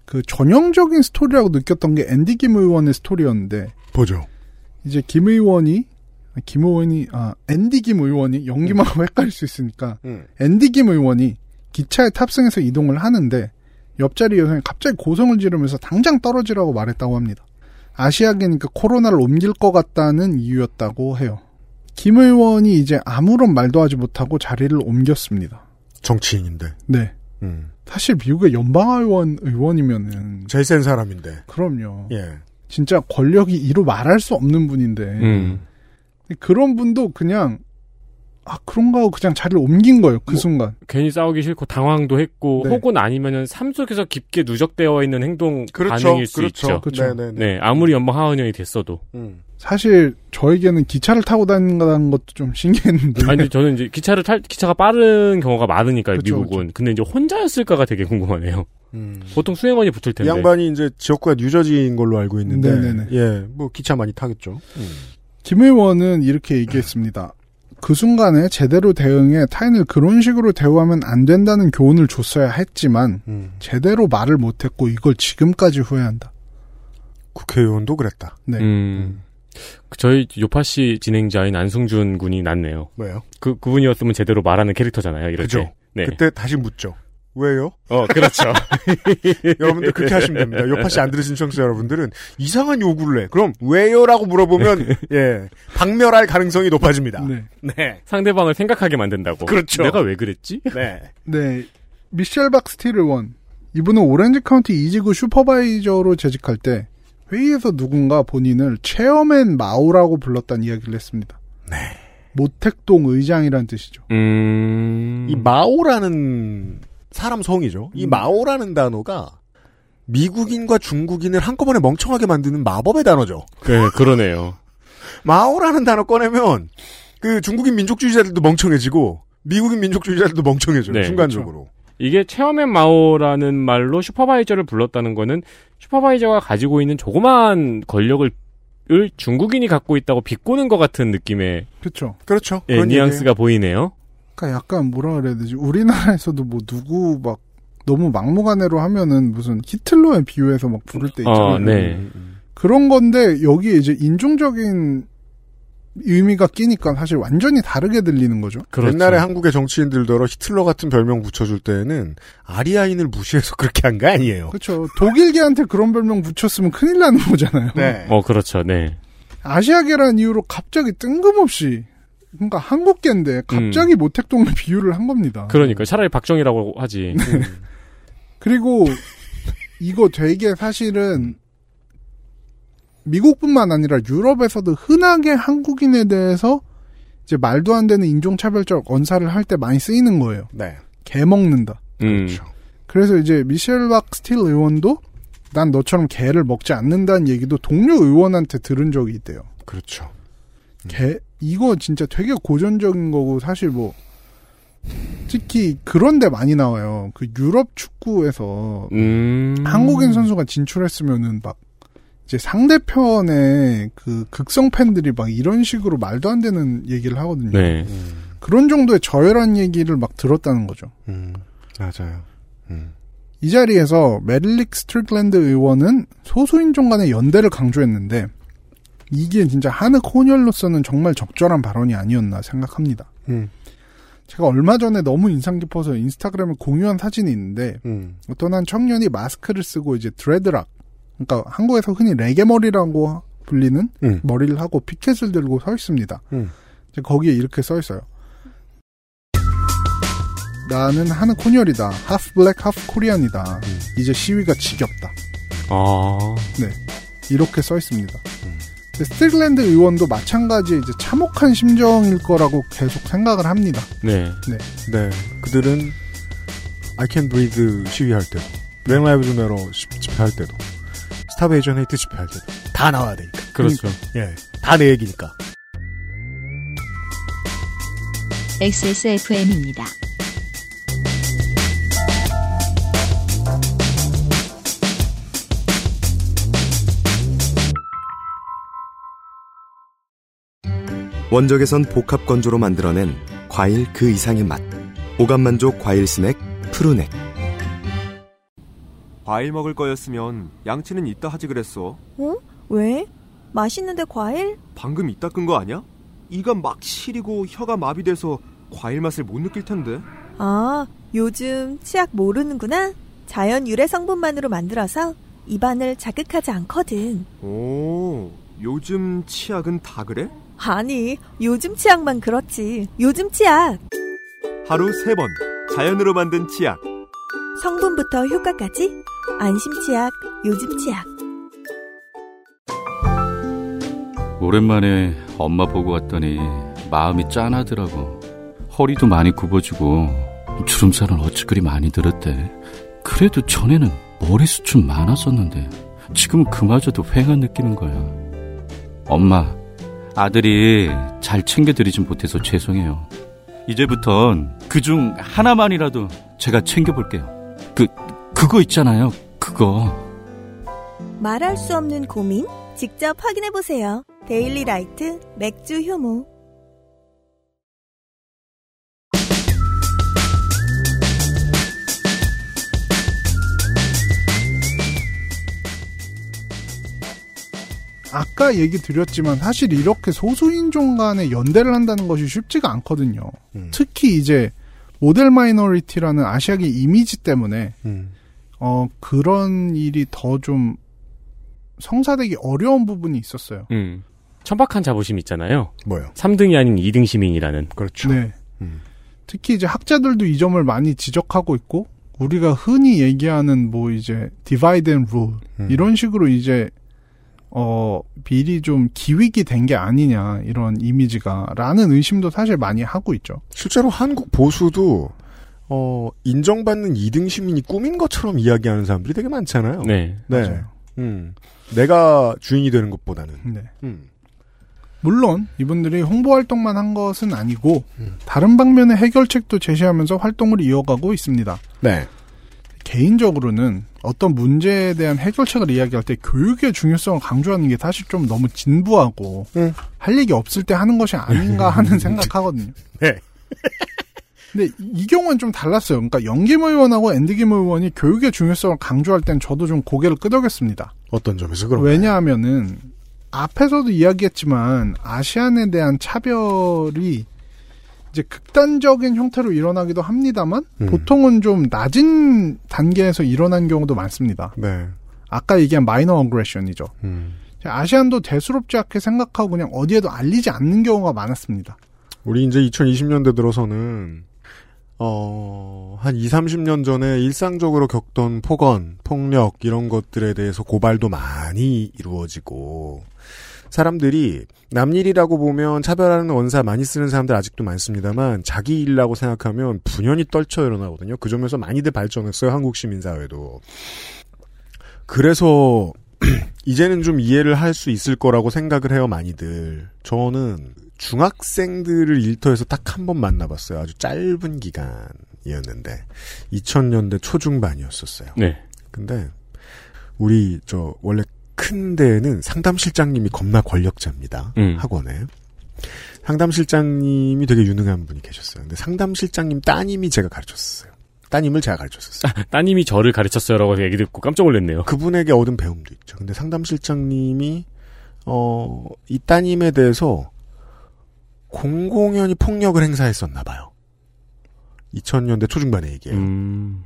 그 전형적인 스토리라고 느꼈던 게 앤디 김 의원의 스토리였는데 보죠. 이제 김 의원이 김 의원이 아 앤디 김 의원이 연기만 하면 헷갈릴 수 있으니까 음. 앤디 김 의원이 기차에 탑승해서 이동을 하는데 옆자리 여성이 갑자기 고성을 지르면서 당장 떨어지라고 말했다고 합니다. 아시아계니까 코로나를 옮길 것 같다는 이유였다고 해요. 김 의원이 이제 아무런 말도 하지 못하고 자리를 옮겼습니다. 정치인인데. 네. 음. 사실 미국의 연방의원 의원이면은 제일 센 사람인데. 그럼요. 예. 진짜 권력이 이루 말할 수 없는 분인데 음. 그런 분도 그냥 아 그런가 하고 그냥 자리를 옮긴 거예요 그 뭐, 순간. 괜히 싸우기 싫고 당황도 했고 네. 혹은 아니면은 삶 속에서 깊게 누적되어 있는 행동 그렇죠. 반응일 수 그렇죠. 있죠. 그렇죠. 네네네. 네, 아무리 연방 하원의원이 됐어도. 음. 사실 저에게는 기차를 타고 다닌다는 것도 좀 신기했는데. 아니 저는 이제 기차를 탈 기차가 빠른 경우가 많으니까 그쵸, 미국은. 근데 이제 혼자였을까가 되게 궁금하네요. 음. 보통 수행원이 붙을 이 텐데. 양반이 이제 지역구가 뉴저지인 걸로 알고 있는데. 네네네. 예. 뭐 기차 많이 타겠죠. 음. 김 의원은 이렇게 얘기했습니다. 그 순간에 제대로 대응해 타인을 그런 식으로 대우하면 안 된다는 교훈을 줬어야 했지만 음. 제대로 말을 못했고 이걸 지금까지 후회한다. 국회의원도 그랬다. 네. 음. 그 저희 요파시 진행자인 안승준 군이 낫네요. 왜요? 그 그분이었으면 제대로 말하는 캐릭터잖아요. 이럴 그죠. 때. 네. 그때 다시 묻죠. 왜요? 어, 그렇죠. 여러분들 그렇게 하시면 됩니다. 요파시 안 들으신 청취자 여러분들은 이상한 요구를 해. 그럼 왜요?라고 물어보면 예 박멸할 가능성이 높아집니다. 네. 네. 상대방을 생각하게 만든다고. 그렇죠. 내가 왜 그랬지? 네. 네. 미셸 박스틸 의원. 이분은 오렌지 카운티 이지구 supervisor로 재직할 때 회의에서 누군가 본인을 Chairman 마오라고 불렀다는 이야기를 했습니다. 네. 모택동 의장이란 뜻이죠. 음. 이 마오라는 사람 성이죠. 이 음. 마오라는 단어가 미국인과 중국인을 한꺼번에 멍청하게 만드는 마법의 단어죠. 네, 그러네요. 마오라는 단어 꺼내면 그 중국인 민족주의자들도 멍청해지고 미국인 민족주의자들도 멍청해져요. 네, 순간적으로. 이게 체어맨 마오라는 말로 슈퍼바이저를 불렀다는 거는 슈퍼바이저가 가지고 있는 조그마한 권력을 을 중국인이 갖고 있다고 비꼬는 것 같은 느낌의 그렇죠. 그렇죠. 예, 뉘앙스가 보이네요. 그러니까 약간 뭐라 그래야 되지? 우리나라에서도 뭐 누구 막 너무 막무가내로 하면은 무슨 히틀러에 비유해서 막 부를 때 있잖아요. 어, 네. 그런 건데 여기에 이제 인종적인 의미가 끼니까 사실 완전히 다르게 들리는 거죠. 그렇죠. 옛날에 한국의 정치인들더러 히틀러 같은 별명 붙여줄 때는 아리아인을 무시해서 그렇게 한 거 아니에요. 그렇죠. 독일계한테 그런 별명 붙였으면 큰일 나는 거잖아요. 네. 어, 그렇죠. 네. 아시아계라는 이유로 갑자기 뜬금없이 그러니까 한국계인데 갑자기 모택동을 비유를 한 겁니다. 그러니까 차라리 박정희라고 하지. 그리고 이거 되게 사실은 미국뿐만 아니라 유럽에서도 흔하게 한국인에 대해서 이제 말도 안 되는 인종차별적 언사를 할 때 많이 쓰이는 거예요. 네. 개 먹는다. 음. 그렇죠. 그래서 이제 미셸 박스틸 의원도 난 너처럼 개를 먹지 않는다는 얘기도 동료 의원한테 들은 적이 있대요. 그렇죠. 개 이거 진짜 되게 고전적인 거고 사실 뭐 특히 그런데 많이 나와요. 그 유럽 축구에서 음. 한국인 선수가 진출했으면은 막 이제 상대편의 그 극성 팬들이 막 이런 식으로 말도 안 되는 얘기를 하거든요. 네. 그런 정도의 저열한 얘기를 막 들었다는 거죠. 음, 맞아요. 음. 이 자리에서 메릴린 스트릭랜드 의원은 소수인종 간의 연대를 강조했는데 이게 진짜 한흑 혼혈로서는 정말 적절한 발언이 아니었나 생각합니다. 음. 제가 얼마 전에 너무 인상 깊어서 인스타그램에 공유한 사진이 있는데 음. 어떤 한 청년이 마스크를 쓰고 이제 dreadlock 그러니까 한국에서 흔히 레게 머리라고 불리는 음. 머리를 하고 피켓을 들고 서 있습니다. 음. 이제 거기에 이렇게 써 있어요. 나는 한흑 혼혈이다. half black half Korean이다. 음. 이제 시위가 지겹다. 아. 이렇게 써 있습니다. 근데 스트릭랜드 의원도 마찬가지 이제 참혹한 심정일 거라고 계속 생각을 합니다. 네. 네. 그들은 I Can Breathe 시위할 때도, Black Lives Matter 집회할 때도, Stop Asian Hate 집회할 때도 다 나와야 되니까. 그렇죠. 예. 다 내 얘기니까. XSFM입니다. 원적에선 복합 건조로 만들어낸 과일 그 이상의 맛. 오감 만족 과일 스낵 푸르넥. 과일 먹을 거였으면 양치는 이따 하지 그랬어. 어? 왜? 맛있는데 과일? 방금 이따 끈 거 아니야? 이가 막 시리고 혀가 마비돼서 과일 맛을 못 느낄 텐데. 아, 요즘 치약 모르는구나. 자연 유래 성분만으로 만들어서 입안을 자극하지 않거든. 오, 요즘 치약은 다 그래? 아니, 요즘 치약만 그렇지. 요즘 치약. 하루 세 번 자연으로 만든 치약. 성분부터 효과까지 안심 치약, 요즘 치약. 오랜만에 엄마 보고 왔더니 마음이 짠하더라고. 허리도 많이 굽어지고 주름살은 어찌 그리 많이 들었대. 그래도 전에는 머리숱 좀 많았었는데 지금은 그마저도 휑한 느끼는 거야. 엄마, 아들이 잘 챙겨드리진 못해서 죄송해요. 이제부턴 그중 하나만이라도 제가 챙겨볼게요. 그, 그거 있잖아요. 그거. 말할 수 없는 고민? 직접 확인해보세요. 데일리 라이트 맥주 효모. 아까 얘기 드렸지만 사실 이렇게 소수인종 간에 연대를 한다는 것이 쉽지가 않거든요. 음. 특히 이제 model minority라는 아시아계 이미지 때문에 음. 어 그런 일이 더 좀 성사되기 어려운 부분이 있었어요. 음. 천박한 자부심 있잖아요. 뭐요? 3등이 아닌 2등 시민이라는. 그렇죠. 네. 음. 특히 이제 학자들도 이 점을 많이 지적하고 있고 우리가 흔히 얘기하는 뭐 이제 divide and rule 음. 이런 식으로 이제 어 비리 좀 기획이 된 게 아니냐 이런 이미지가 라는 의심도 사실 많이 하고 있죠. 실제로 한국 보수도 어, 인정받는 2등 시민이 꿈인 것처럼 이야기하는 사람들이 되게 많잖아요. 네. 네. 맞아요. 음. 내가 주인이 되는 것보다는. 네. 음. 물론 이분들이 홍보 활동만 한 것은 아니고 음. 다른 방면의 해결책도 제시하면서 활동을 이어가고 있습니다. 네. 개인적으로는 어떤 문제에 대한 해결책을 이야기할 때 교육의 중요성을 강조하는 게 사실 좀 너무 진부하고 음. 할 얘기 없을 때 하는 것이 아닌가 하는 생각하거든요. 네. 근데 이 경우는 좀 달랐어요. 그러니까 영김 의원하고 앤드김 의원이 교육의 중요성을 강조할 땐 저도 좀 고개를 끄덕였습니다. 어떤 점에서 그런 왜냐하면은 앞에서도 이야기했지만 아시안에 대한 차별이 이제 극단적인 형태로 일어나기도 합니다만 음. 보통은 좀 낮은 단계에서 일어난 경우도 많습니다. 네. 아까 얘기한 마이너 어그레션이죠. 음. 아시안도 대수롭지 않게 생각하고 그냥 어디에도 알리지 않는 경우가 많았습니다. 우리 이제 2020년대 들어서는 어, 한 2, 30년 전에 일상적으로 겪던 폭언, 폭력 이런 것들에 대해서 고발도 많이 이루어지고 사람들이 남 일이라고 보면 차별하는 원사 많이 쓰는 사람들 아직도 많습니다만 자기 일이라고 생각하면 분연히 떨쳐 일어나거든요. 그 점에서 많이들 발전했어요. 한국 시민사회도. 그래서 이제는 좀 이해를 할 수 있을 거라고 생각을 해요, 많이들. 저는 중학생들을 일터에서 딱 한 번 만나봤어요. 아주 짧은 기간이었는데 2000년대 초중반이었었어요. 네. 근데 우리 저 원래 큰 데에는 상담실장님이 겁나 권력자입니다. 음. 학원에. 상담실장님이 되게 유능한 분이 계셨어요. 근데 상담실장님 따님이 제가 가르쳤어요. 따님을 제가 가르쳤었어요. 따님이 저를 가르쳤어요라고 얘기 듣고 깜짝 놀랐네요. 그분에게 얻은 배움도 있죠. 근데 상담실장님이 어, 이 따님에 대해서 공공연히 폭력을 행사했었나 봐요. 2000년대 초중반의 얘기예요. 음.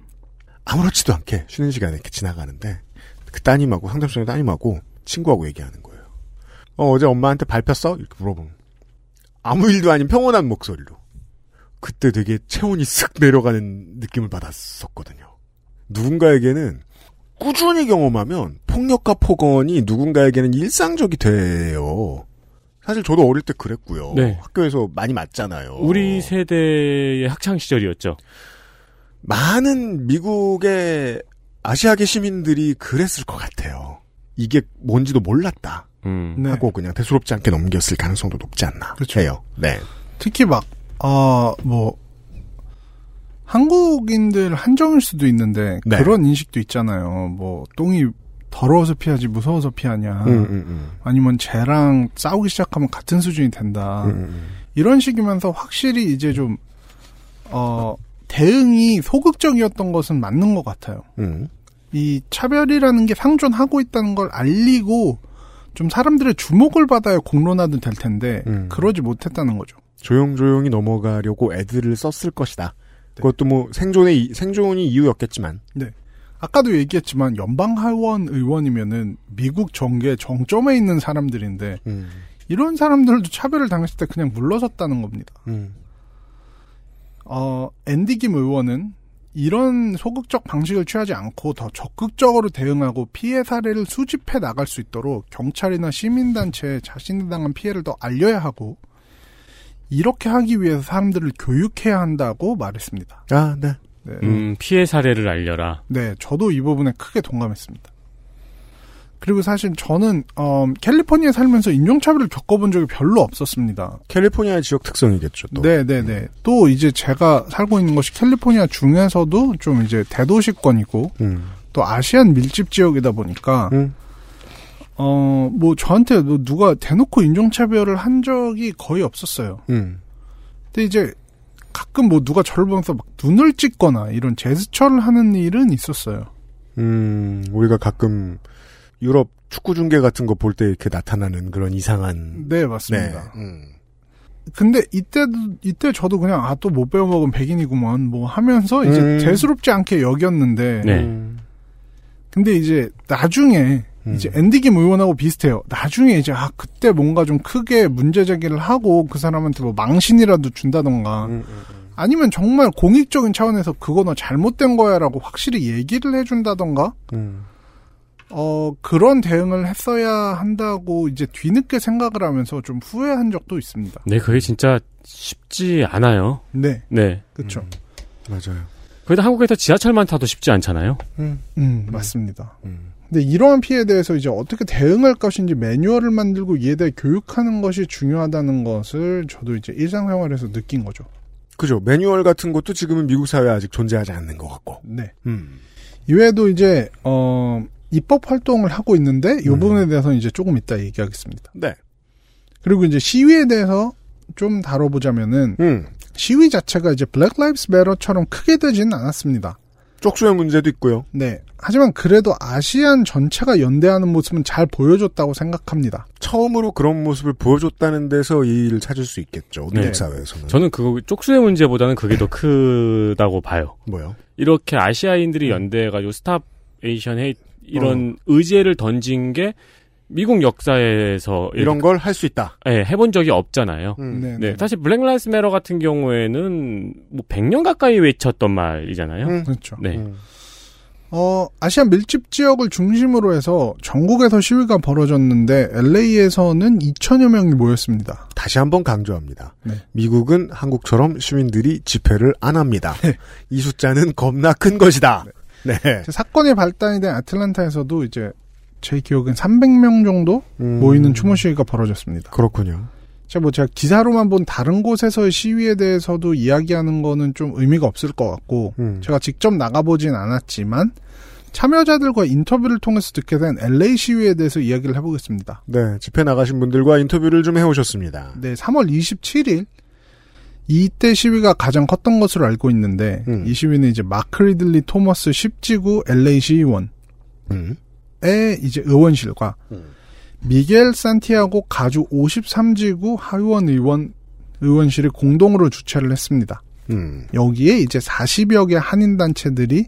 아무렇지도 않게 쉬는 시간에 이렇게 지나가는데 그 따님하고 상담실장 따님하고 친구하고 얘기하는 거예요. 어, 어제 엄마한테 밟혔어? 이렇게 물어보면 아무 일도 아닌 평온한 목소리로 그때 되게 체온이 쓱 내려가는 느낌을 받았었거든요. 누군가에게는 꾸준히 경험하면 폭력과 폭언이 누군가에게는 일상적이 돼요. 사실 저도 어릴 때 그랬고요. 네. 학교에서 많이 맞잖아요. 우리 세대의 학창 시절이었죠. 많은 미국의 아시아계 시민들이 그랬을 것 같아요. 이게 뭔지도 몰랐다. 음. 네. 하고 그냥 대수롭지 않게 넘겼을 가능성도 높지 않나 그렇죠. 해요. 네. 특히 막 아, 뭐, 한국인들 한정일 수도 있는데, 네. 그런 인식도 있잖아요. 뭐, 똥이 더러워서 피하지 무서워서 피하냐. 음, 음, 음. 아니면 쟤랑 싸우기 시작하면 같은 수준이 된다. 음, 음. 이런 식이면서 확실히 이제 좀, 어, 대응이 소극적이었던 것은 맞는 것 같아요. 음. 이 차별이라는 게 상존하고 있다는 걸 알리고 좀 사람들의 주목을 받아야 공론화도 될 텐데 음. 그러지 못했다는 거죠. 조용조용히 넘어가려고 애들을 썼을 것이다. 네. 그것도 뭐 생존의 이- 생존이 이유였겠지만. 아까도 얘기했지만 연방하원 의원이면은 미국 정계 정점에 있는 사람들인데 음. 이런 사람들도 차별을 당했을 때 그냥 물러섰다는 겁니다. 음. 어, 앤디 김 의원은 이런 소극적 방식을 취하지 않고 더 적극적으로 대응하고 피해 사례를 수집해 나갈 수 있도록 경찰이나 시민단체에 자신이 당한 피해를 더 알려야 하고 이렇게 하기 위해서 사람들을 교육해야 한다고 말했습니다. 아, 네. 네, 음, 피해 사례를 알려라. 네, 저도 이 부분에 크게 동감했습니다. 그리고 사실 저는 어, 캘리포니아에 살면서 인종차별을 겪어본 적이 별로 없었습니다. 캘리포니아 지역 특성이겠죠. 또. 네네네. 또 이제 제가 살고 있는 것이 캘리포니아 중에서도 좀 이제 대도시권이고 음. 또 아시안 밀집 지역이다 보니까 음. 어뭐 저한테 뭐 누가 대놓고 인종차별을 한 적이 거의 없었어요. 음. 근데 이제 가끔 뭐 누가 저를 보면서 막 눈을 찍거나 이런 제스처를 하는 일은 있었어요. 음, 우리가 가끔 유럽 축구 중계 같은 거 볼 때 이렇게 나타나는 그런 이상한. 네 맞습니다. 네. 음. 근데 이때도 이때 저도 그냥 아 또 못 배워먹은 백인이구먼 뭐 하면서 이제 음. 대수롭지 않게 여겼는데 네. 음. 근데 이제 나중에 음. 이제 앤디 김 의원하고 비슷해요. 나중에 이제 아 그때 뭔가 좀 크게 문제 제기를 하고 그 사람한테 뭐 망신이라도 준다던가 음, 음, 아니면 정말 공익적인 차원에서 그거는 잘못된 거야라고 확실히 얘기를 해준다던가 음. 어 그런 대응을 했어야 한다고 이제 뒤늦게 생각을 하면서 좀 후회한 적도 있습니다. 네, 그게 진짜 쉽지 않아요. 네, 네. 그렇죠. 맞아요. 그래도 한국에서 지하철만 타도 쉽지 않잖아요. 음. 음 맞습니다. 음. 근데 이러한 피해에 대해서 이제 어떻게 대응할 것인지 매뉴얼을 만들고 이에 대해 교육하는 것이 중요하다는 것을 저도 이제 일상생활에서 느낀 거죠. 그죠. 매뉴얼 같은 것도 지금은 미국 사회에 아직 존재하지 않는 것 같고. 네. 음. 이외에도 이제 어 입법 활동을 하고 있는데 이 음. 부분에 대해서는 이제 조금 이따 얘기하겠습니다. 네. 그리고 이제 시위에 대해서 좀 다뤄보자면은 음. 시위 자체가 이제 Black Lives Matter처럼 크게 되지는 않았습니다. 쪽수의 문제도 있고요. 네. 하지만 그래도 Asian 전체가 연대하는 모습은 잘 보여줬다고 생각합니다. 처음으로 그런 모습을 보여줬다는 데서 의의를 찾을 수 있겠죠. 미국 네. 사회에서는. 저는 그거 쪽수의 문제보다는 그게 더 크다고 봐요. 뭐요? 이렇게 아시아인들이 연대해가지고 Stop Asian Hate 이런 의제를 던진 게 미국 역사에서 이런 걸 할 수 있다. 예, 해본 적이 없잖아요. 음. 네. 네, 사실 Black Lives Matter 같은 경우에는 뭐 100년 가까이 외쳤던 말이잖아요. 음. 그렇죠. 네. 음. 어, Asian 밀집 지역을 중심으로 해서 전국에서 시위가 벌어졌는데 LA에서는 2천여 명이 모였습니다. 다시 한번 강조합니다. 네. 미국은 한국처럼 시민들이 집회를 안 합니다. 네. 이 숫자는 겁나 큰 것이다. 네. 사건이 발단이 된 아틀란타에서도 이제 제 기억엔 300명 정도 음. 모이는 추모 시위가 벌어졌습니다. 그렇군요. 제가 뭐 제가 기사로만 본 다른 곳에서의 시위에 대해서도 이야기하는 거는 좀 의미가 없을 것 같고 음. 제가 직접 나가보진 않았지만 참여자들과 인터뷰를 통해서 듣게 된 LA 시위에 대해서 이야기를 해보겠습니다. 네, 집회 나가신 분들과 인터뷰를 좀 해오셨습니다. 네, 3월 27일 이때 시위가 가장 컸던 것으로 알고 있는데 음. 이 시위는 이제 마크 리들리 토머스 10지구 LA 시의원의 음. 이제 의원실과 음. 미겔 산티아고 가주 53지구 하의원 의원 의원실이 공동으로 주최를 했습니다. 음. 여기에 이제 40여 개 한인 단체들이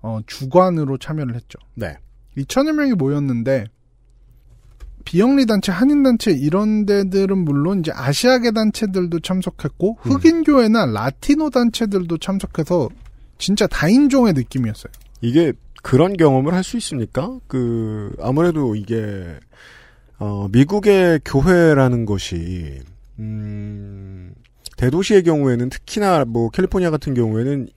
어, 주관으로 참여를 했죠. 네. 2천여 명이 모였는데 비영리 단체, 한인 단체 이런 데들은 물론 이제 아시아계 단체들도 참석했고 흑인 교회나 라티노 단체들도 참석해서 진짜 다인종의 느낌이었어요. 이게 그런 경험을 할 수 있습니까? 그 아무래도 이게 어 미국의 교회라는 것이 음 대도시의 경우에는 특히나 뭐 캘리포니아 같은 경우에는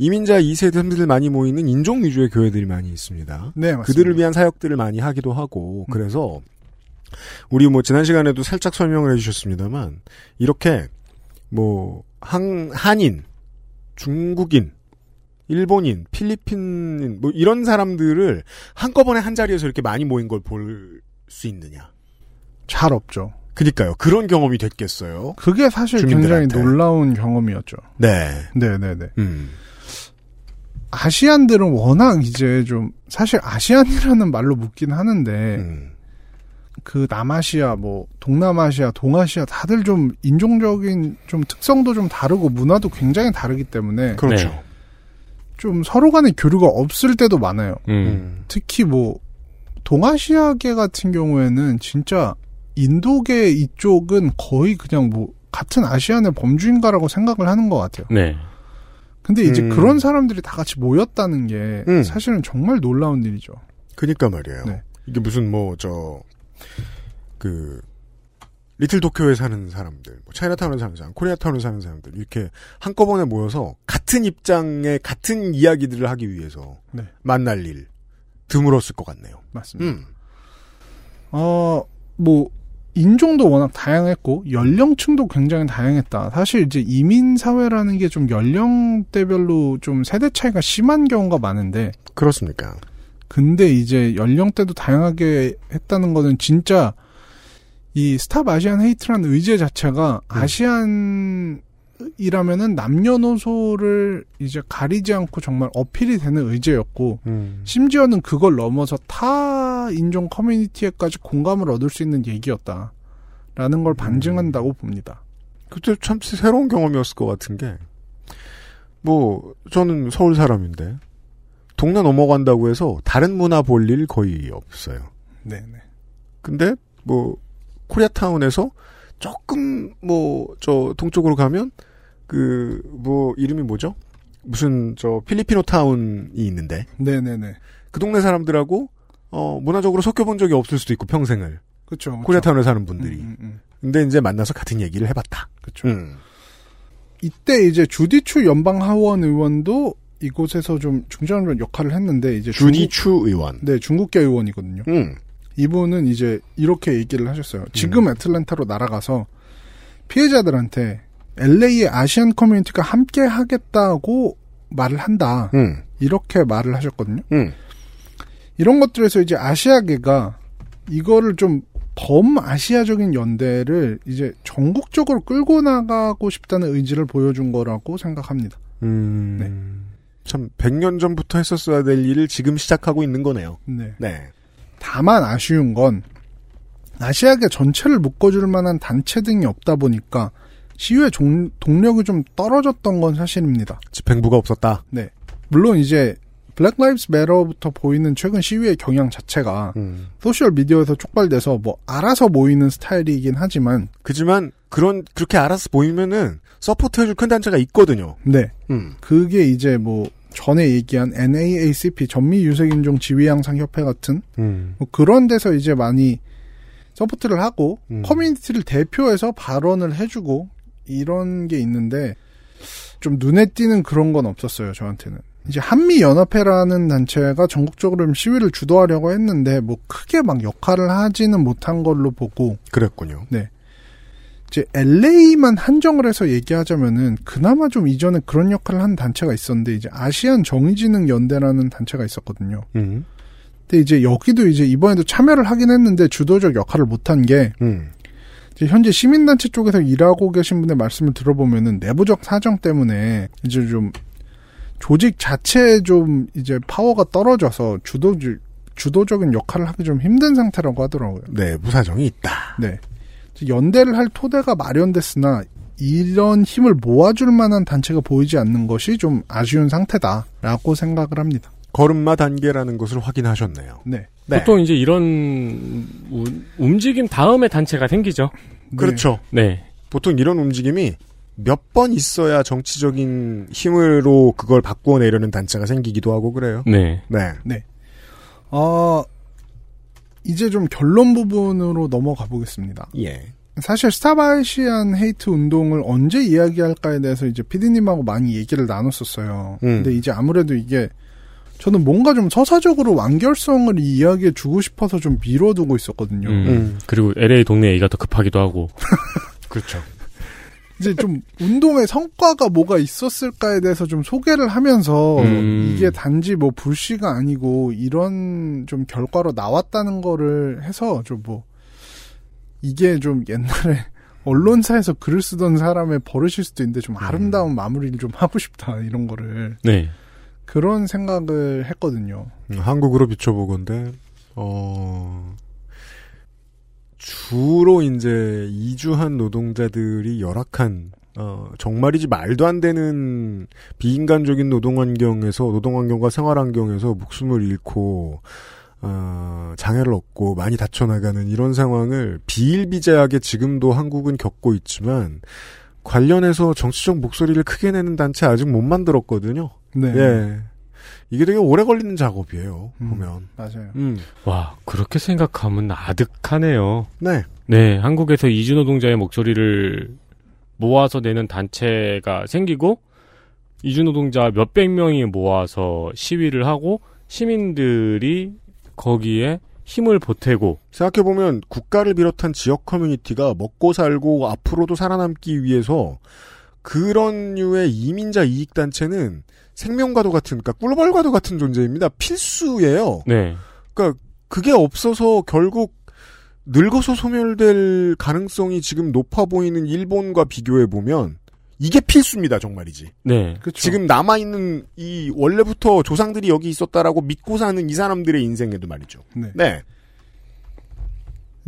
이민자 2세대 3세들 많이 모이는 인종 위주의 교회들이 많이 있습니다. 네, 맞습니다. 그들을 위한 사역들을 많이 하기도 하고 그래서 우리 뭐 지난 시간에도 살짝 설명을 해주셨습니다만 이렇게 뭐, 한, 한인, 중국인, 일본인, 필리핀인, 뭐, 이런 사람들을 한꺼번에 한 자리에서 이렇게 많이 모인 걸 볼 수 있느냐. 잘 없죠. 그니까요. 그런 경험이 됐겠어요. 그게 사실 주민들한테. 굉장히 놀라운 경험이었죠. 네. 네네네. 음. 아시안들은 워낙 이제 좀 사실 아시안이라는 말로 묻긴 하는데 음. 그 남아시아 뭐 동남아시아 동아시아 다들 좀 인종적인 좀 특성도 좀 다르고 문화도 굉장히 다르기 때문에 그렇죠. 네. 좀 서로 간의 교류가 없을 때도 많아요. 음. 음. 특히 뭐 동아시아계 같은 경우에는 진짜 인도계 이쪽은 거의 그냥 뭐 같은 아시안의 범주인가라고 생각을 하는 것 같아요. 네. 근데 이제 음. 그런 사람들이 다 같이 모였다는 게 음. 사실은 정말 놀라운 일이죠. 그니까 말이에요. 네. 이게 무슨 뭐, 저, 그, 리틀 도쿄에 사는 사람들, 뭐 차이나타운에 사는 사람, 코리아타운에 사는 사람들, 이렇게 한꺼번에 모여서 같은 입장의 같은 이야기들을 하기 위해서 네. 만날 일 드물었을 것 같네요. 맞습니다. 음. 어, 뭐, 인종도 워낙 다양했고, 연령층도 굉장히 다양했다. 사실 이제 이민 사회라는 게 좀 연령대별로 좀 세대 차이가 심한 경우가 많은데, 그렇습니까? 근데 이제 연령대도 다양하게 했다는 거는 진짜 이 Stop Asian Hate라는 의제 자체가 Asian이라면은 남녀노소를 이제 가리지 않고 정말 어필이 되는 의제였고, 음. 심지어는 그걸 넘어서 타 인종 커뮤니티에까지 공감을 얻을 수 있는 얘기였다. 라는 걸 반증한다고 봅니다. 그때 참 새로운 경험이었을 것 같은 게, 뭐, 저는 서울 사람인데, 동네 넘어간다고 해서 다른 문화 볼 일 거의 없어요. 네네. 근데, 뭐, 코리아타운에서 조금, 뭐, 저, 동쪽으로 가면, 그, 뭐, 이름이 뭐죠? 무슨, 저, 필리피노 타운이 있는데, 네네네. 그 동네 사람들하고, 어, 문화적으로 섞여본 적이 없을 수도 있고, 평생을. 그쵸. 코리아타운에 사는 분들이. 음, 음, 음. 근데 이제 만나서 같은 얘기를 해봤다. 그쵸. 음. 이때 이제 주디추 연방 하원 의원도 이곳에서 좀 중요한 역할을 했는데, 이제 주디 중국- 추 의원. 네, 중국계 의원이거든요. 음. 이분은 이제 이렇게 얘기를 하셨어요. 지금 애틀랜타로 날아가서 피해자들한테 LA의 아시안 커뮤니티가 함께 하겠다고 말을 한다. 음. 이렇게 말을 하셨거든요. 음. 이런 것들에서 이제 아시아계가 이거를 좀 범아시아적인 연대를 이제 전국적으로 끌고 나가고 싶다는 의지를 보여준 거라고 생각합니다. 음. 참, 100년 전부터 했었어야 될 일을 지금 시작하고 있는 거네요. 네. 네. 다만 아쉬운 건 아시아계 전체를 묶어줄 만한 단체 등이 없다 보니까 시위의 종- 동력이 좀 떨어졌던 건 사실입니다. 집행부가 없었다. 네. 물론 이제 Black Lives Matter부터 보이는 최근 시위의 경향 자체가 음. 소셜 미디어에서 촉발돼서 뭐 알아서 모이는 스타일이긴 하지만 그지만, 그런, 그렇게 알아서 모이면은, support해줄 큰 단체가 있거든요. 네. 음. 그게 이제 뭐 전에 얘기한 NAACP 전미 유색인종 지위 향상 협회 같은 음. 뭐 그런 데서 이제 많이 support를 하고 음. 커뮤니티를 대표해서 발언을 해주고 이런 게 있는데 좀 눈에 띄는 그런 건 없었어요 저한테는 이제 한미 연합회라는 단체가 전국적으로 좀 시위를 주도하려고 했는데 뭐 크게 막 역할을 하지는 못한 걸로 보고 그랬군요. 이제 LA만 한정을 해서 얘기하자면은 그나마 좀 이전에 그런 역할을 한 단체가 있었는데 이제 아시안 정의진흥 연대라는 단체가 있었거든요. 음. 근데 이제 여기도 이제 이번에도 참여를 하긴 했는데 주도적 역할을 못한 게 음. 현재 시민단체 쪽에서 일하고 계신 분의 말씀을 들어보면은 내부적 사정 때문에 이제 좀 조직 자체에 좀 이제 파워가 떨어져서 주도 주도적인 역할을 하기 좀 힘든 상태라고 하더라고요. 내부 사정이 있다. 네. 연대를 할 토대가 마련됐으나 이런 힘을 모아줄 만한 단체가 보이지 않는 것이 좀 아쉬운 상태다라고 생각을 합니다. 걸음마 단계라는 것을 확인하셨네요. 네. 네. 보통 이제 이런 우- 움직임 다음에 단체가 생기죠. 그렇죠. 네. 보통 이런 움직임이 몇 번 있어야 정치적인 힘으로 그걸 바꾸어 내려는 단체가 생기기도 하고 그래요. 네. 네. 어, 이제 좀 결론 부분으로 넘어가 보겠습니다. 예. 사실 스타바이시안 헤이트 운동을 언제 이야기할까에 대해서 이제 피디님하고 많이 얘기를 나눴었어요. 음. 근데 이제 아무래도 이게 저는 뭔가 좀 서사적으로 완결성을 이 이야기에 주고 싶어서 좀 미뤄두고 있었거든요. 음. 음. 그리고 LA 동네 얘기가 더 급하기도 하고. 그렇죠. 이제 좀 운동의 성과가 뭐가 있었을까에 대해서 좀 소개를 하면서 음. 이게 단지 뭐 불씨가 아니고 이런 좀 결과로 나왔다는 거를 해서 좀 뭐 이게 좀 옛날에 언론사에서 글을 쓰던 사람의 버릇일 수도 있는데 좀 아름다운 마무리를 좀 하고 싶다 이런 거를 네. 그런 생각을 했거든요. 음, 한국으로 비춰보건데 어 주로 이제 이주한 노동자들이 열악한 어 정말이지 말도 안 되는 비인간적인 노동 환경에서 노동 환경과 생활 환경에서 목숨을 잃고 어 장애를 얻고 많이 다쳐나가는 이런 상황을 비일비재하게 지금도 한국은 겪고 있지만 관련해서 정치적 목소리를 크게 내는 단체 아직 못 만들었거든요. 네. 예. 이게 되게 오래 걸리는 작업이에요. 음. 보면. 맞아요. 음. 와, 그렇게 생각하면 아득하네요. 네. 네, 한국에서 이주 노동자의 목소리를 모아서 내는 단체가 생기고 이주 노동자 몇백 명이 모아서 시위를 하고 시민들이 거기에 힘을 보태고 생각해보면 국가를 비롯한 지역 커뮤니티가 먹고 살고 앞으로도 살아남기 위해서 그런 류의 이민자 이익단체는 생명과도 같은, 그러니까 꿀벌과도 같은 존재입니다. 필수예요. 네. 그러니까 그게 없어서 결국 늙어서 소멸될 가능성이 지금 높아 보이는 일본과 비교해 보면 이게 필수입니다, 정말이지. 네. 그렇죠. 지금 남아 있는 이 원래부터 조상들이 여기 있었다라고 믿고 사는 이 사람들의 인생에도 말이죠. 네. 네.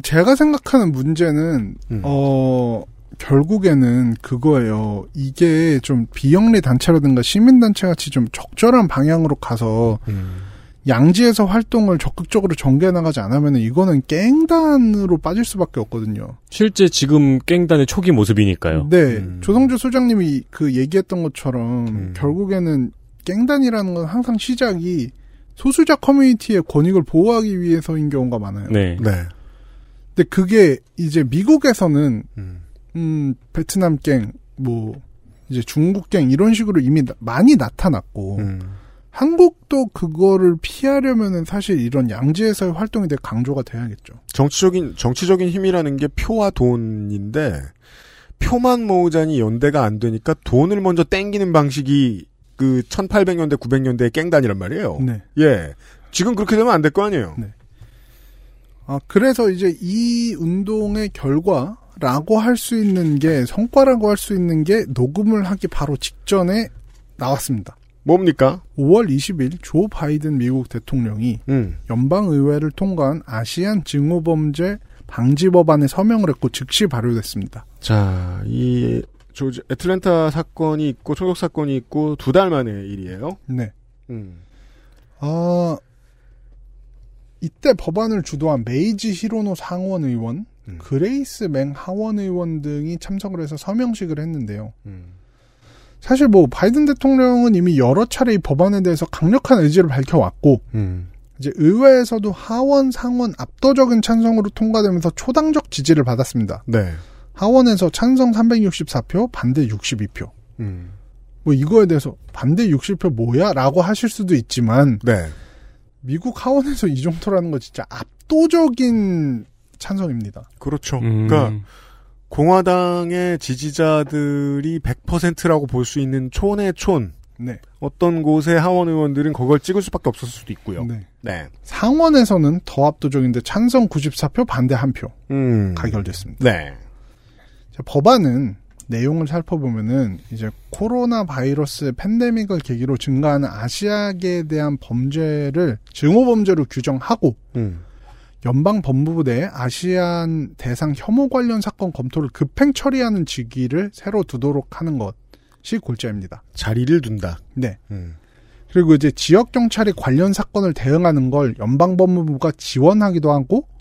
제가 생각하는 문제는 음. 어 결국에는 그거예요. 이게 좀 비영리 단체라든가 시민 단체 같이 좀 적절한 방향으로 가서 음. 양지에서 활동을 적극적으로 전개해 나가지 않으면 이거는 깽단으로 빠질 수밖에 없거든요. 실제 지금 깽단의 초기 모습이니까요. 네, 음. 조성주 소장님이 그 얘기했던 것처럼 음. 결국에는 깽단이라는 건 항상 시작이 소수자 커뮤니티의 권익을 보호하기 위해서인 경우가 많아요. 네. 네. 근데 그게 이제 미국에서는 음. 음, 베트남 갱, 뭐, 이제 중국 갱, 이런 식으로 이미 나- 많이 나타났고, 음. 한국도 그거를 피하려면은 사실 이런 양지에서의 활동이 되게 강조가 돼야겠죠. 정치적인 정치적인 힘이라는 게 표와 돈인데 표만 모으자니 연대가 안 되니까 돈을 먼저 땡기는 방식이 그 1800년대 900년대의 깽단이란 말이에요. 네. 예. 지금 그렇게 되면 안 될 거 아니에요. 네. 아, 그래서 이제 이 운동의 결과 라고 할 수 있는 게, 성과라고 할 수 있는 게 녹음을 하기 바로 직전에 나왔습니다. 뭡니까? 5월 20일 조 바이든 미국 대통령이 음. 연방의회를 통과한 아시안 증오범죄 방지 법안에 서명을 했고 즉시 발효됐습니다. 자, 이 조지아 애틀랜타 사건이 있고 총격 사건이 있고 두 달 만의 일이에요. 네. 음. 아, 이때 법안을 주도한 메이지 히로노 상원 의원, 음. 그레이스 맹 하원 의원 등이 참석을 해서 서명식을 했는데요. 음. 사실 뭐 바이든 대통령은 이미 여러 차례 이 법안에 대해서 강력한 의지를 밝혀왔고 음. 이제 의회에서도 하원 상원 압도적인 찬성으로 통과되면서 초당적 지지를 받았습니다. 네. 하원에서 찬성 364표, 반대 62표. 음. 뭐 이거에 대해서 반대 60표 뭐야? 라고 하실 수도 있지만 네. 미국 하원에서 이 정도라는 거 진짜 압도적인 찬성입니다. 그렇죠. 음. 그러니까 공화당의 지지자들이 100%라고 볼 수 있는 촌의 촌. 네. 어떤 곳의 하원 의원들은 그걸 찍을 수밖에 없었을 수도 있고요. 네. 네. 상원에서는 더 압도적인데 찬성 94표, 반대 1표 음. 가결됐습니다. 네. 자, 법안은 내용을 살펴보면은 이제 코로나 바이러스 팬데믹을 계기로 증가하는 아시아계에 대한 범죄를 증오 범죄로 규정하고 음. 연방 법무부 내 아시안 대상 혐오 관련 사건 검토를 급행 처리하는 직위를 새로 두도록 하는 것이 골자입니다. 자리를 둔다. 네. 음. 그리고 이제 지역 경찰이 관련 사건을 대응하는 걸 연방 법무부가 지원하기도 하고 음.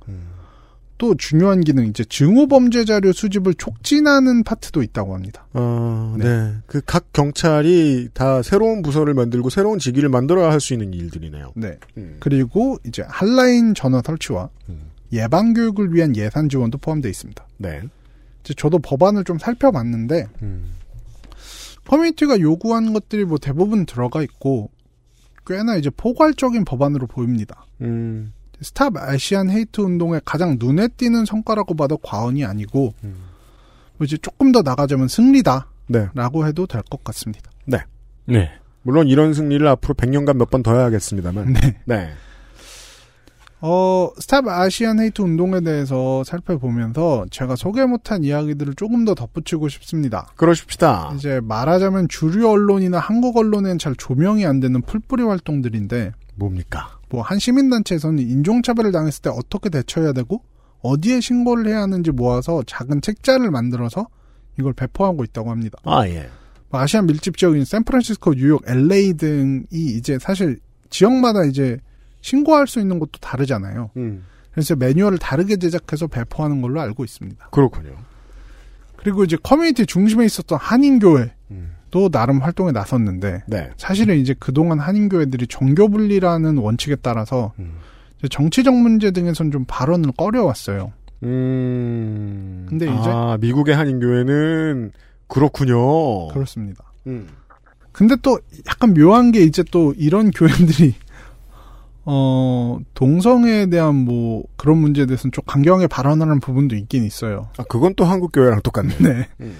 또 중요한 기능 이제 증오 범죄 자료 수집을 촉진하는 파트도 있다고 합니다. 어, 네. 네. 그 각 경찰이 다 새로운 부서를 만들고 새로운 직위를 만들어야 할 수 있는 일들이네요. 네. 음. 그리고 이제 한라인 전화 설치와 음. 예방 교육을 위한 예산 지원도 포함되어 있습니다. 네. 이제 저도 법안을 좀 살펴봤는데 음. 커뮤니티가 요구한 것들이 뭐 대부분 들어가 있고 꽤나 이제 포괄적인 법안으로 보입니다. 음. Stop Asian Hate 운동의 가장 눈에 띄는 성과라고 봐도 과언이 아니고 음. 이제 조금 더 나가자면 승리다라고 네. 해도 될 것 같습니다. 네. 물론 이런 승리를 앞으로 100년간 몇 번 더 해야겠습니다만. 네. 네. 어, Stop Asian Hate 운동에 대해서 살펴보면서 제가 소개 못한 이야기들을 조금 더 덧붙이고 싶습니다. 그러십시다. 이제 말하자면 주류 언론이나 한국 언론엔 잘 조명이 안 되는 풀뿌리 활동들인데 뭡니까? 뭐 한 시민단체에서는 인종차별을 당했을 때 어떻게 대처해야 되고 어디에 신고를 해야 하는지 모아서 작은 책자를 만들어서 이걸 배포하고 있다고 합니다. 아, 예. 뭐 아시안 밀집 지역인 샌프란시스코, 뉴욕, LA 등이 이제 사실 지역마다 이제 신고할 수 있는 것도 다르잖아요. 음. 그래서 매뉴얼을 다르게 제작해서 배포하는 걸로 알고 있습니다. 그렇군요. 그리고 이제 커뮤니티 중심에 있었던 한인교회 도 음. 나름 활동에 나섰는데 네. 사실은 이제 그동안 한인교회들이 정교분리라는 원칙에 따라서 음. 정치적 문제 등에선 좀 발언을 꺼려왔어요. 음. 근데 이제- 아, 미국의 한인교회는 그렇군요. 그렇습니다. 음. 근데 또 약간 묘한 게 이제 또 이런 교회들이 어 동성애에 대한 뭐 그런 문제에 대해서는 좀 강경하게 발언하는 부분도 있긴 있어요. 아, 그건 또 한국 교회랑 똑같네. 네. 음.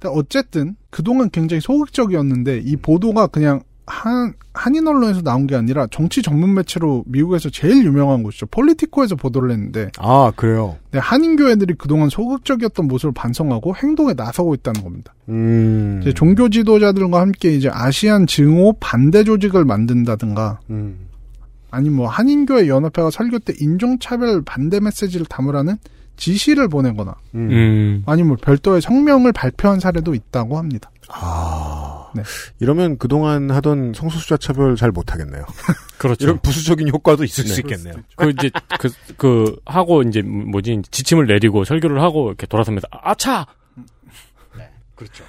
근데 어쨌든 그동안 굉장히 소극적이었는데 이 보도가 그냥 한 한인 언론에서 나온 게 아니라 정치 전문 매체로 미국에서 제일 유명한 곳이죠. 폴리티코에서 보도를 했는데 아, 그래요. 네, 한인 교회들이 그동안 소극적이었던 모습을 반성하고 행동에 나서고 있다는 겁니다. 음. 이제 종교 지도자들과 함께 이제 아시안 증오 반대 조직을 만든다든가 음. 아니 뭐 한인교회 연합회가 설교 때 인종차별 반대 메시지를 담으라는 지시를 보내거나 음. 음. 아니 뭐 별도의 성명을 발표한 사례도 있다고 합니다. 아. 네. 이러면 그동안 하던 성소수자 차별 잘 못하겠네요. 그렇죠. 이런 부수적인 효과도 있을 네. 수 있겠네요. 그 이제 그, 그 하고 이제 뭐지 지침을 내리고 설교를 하고 이렇게 돌아서면서 아차 그렇죠.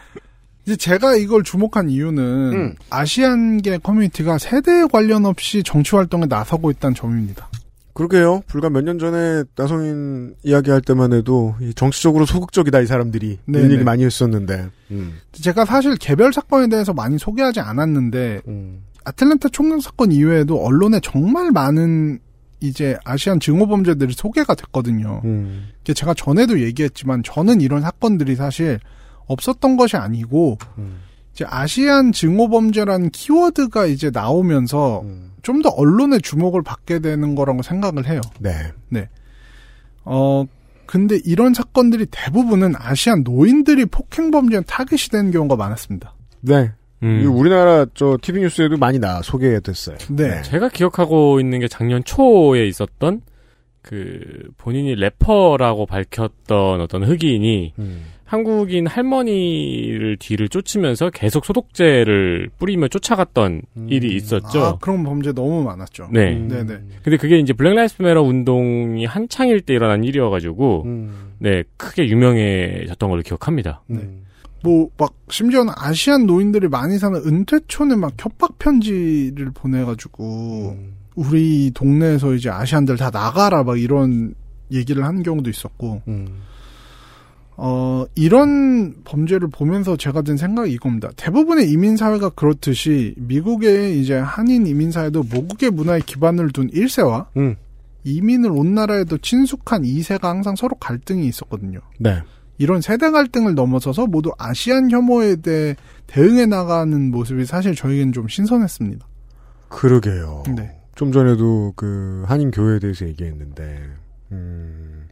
이제 제가 이걸 주목한 이유는 음. 아시안계 커뮤니티가 세대 관련 없이 정치 활동에 나서고 있다는 점입니다. 그러게요. 불과 몇 년 전에 나성인 이야기할 때만 해도 이 정치적으로 소극적이다 이 사람들이 이런 네네. 얘기 많이 했었는데. 음. 제가 사실 개별 사건에 대해서 많이 소개하지 않았는데 음. 아틀란타 총격 사건 이외에도 언론에 정말 많은 이제 아시안 증오 범죄들이 소개가 됐거든요. 음. 제가 전에도 얘기했지만 저는 이런 사건들이 사실 없었던 것이 아니고 음. 이제 아시안 증오 범죄라는 키워드가 이제 나오면서 음. 좀 더 언론의 주목을 받게 되는 거라고 생각을 해요. 네. 어 근데 이런 사건들이 대부분은 아시안 노인들이 폭행 범죄에 타겟이 되는 경우가 많았습니다. 네. 음. 이 우리나라 저 TV 뉴스에도 많이 나 소개됐어요. 네. 제가 기억하고 있는 게 작년 초에 있었던 그 본인이 래퍼라고 밝혔던 어떤 흑인이 음. 한국인 할머니를 뒤를 쫓으면서 계속 소독제를 뿌리며 쫓아갔던 일이 있었죠. 아, 그런 범죄 너무 많았죠. 네. 음. 네네. 근데 그게 이제 Black Lives Matter 운동이 한창일 때 일어난 일이어가지고 음. 네 크게 유명해졌던 걸로 기억합니다. 네. 뭐, 막, 심지어는 Asian 노인들이 많이 사는 은퇴촌에 막 협박 편지를 보내가지고, 음. 우리 동네에서 이제 Asian들 다 나가라, 막 이런 얘기를 하는 경우도 있었고, 음. 어, 이런 범죄를 보면서 제가 든 생각이 이겁니다. 대부분의 이민사회가 그렇듯이, 미국의 이제 한인 이민사회도 모국의 문화에 기반을 둔 1세와, 음. 이민을 온 나라에도 친숙한 2세가 항상 서로 갈등이 있었거든요. 네. 이런 세대 갈등을 넘어서서 모두 아시안 혐오에 대해 대응해 나가는 모습이 사실 저에겐 좀 신선했습니다. 그러게요. 네. 좀 전에도 그 한인 교회에 대해서 얘기했는데, 음,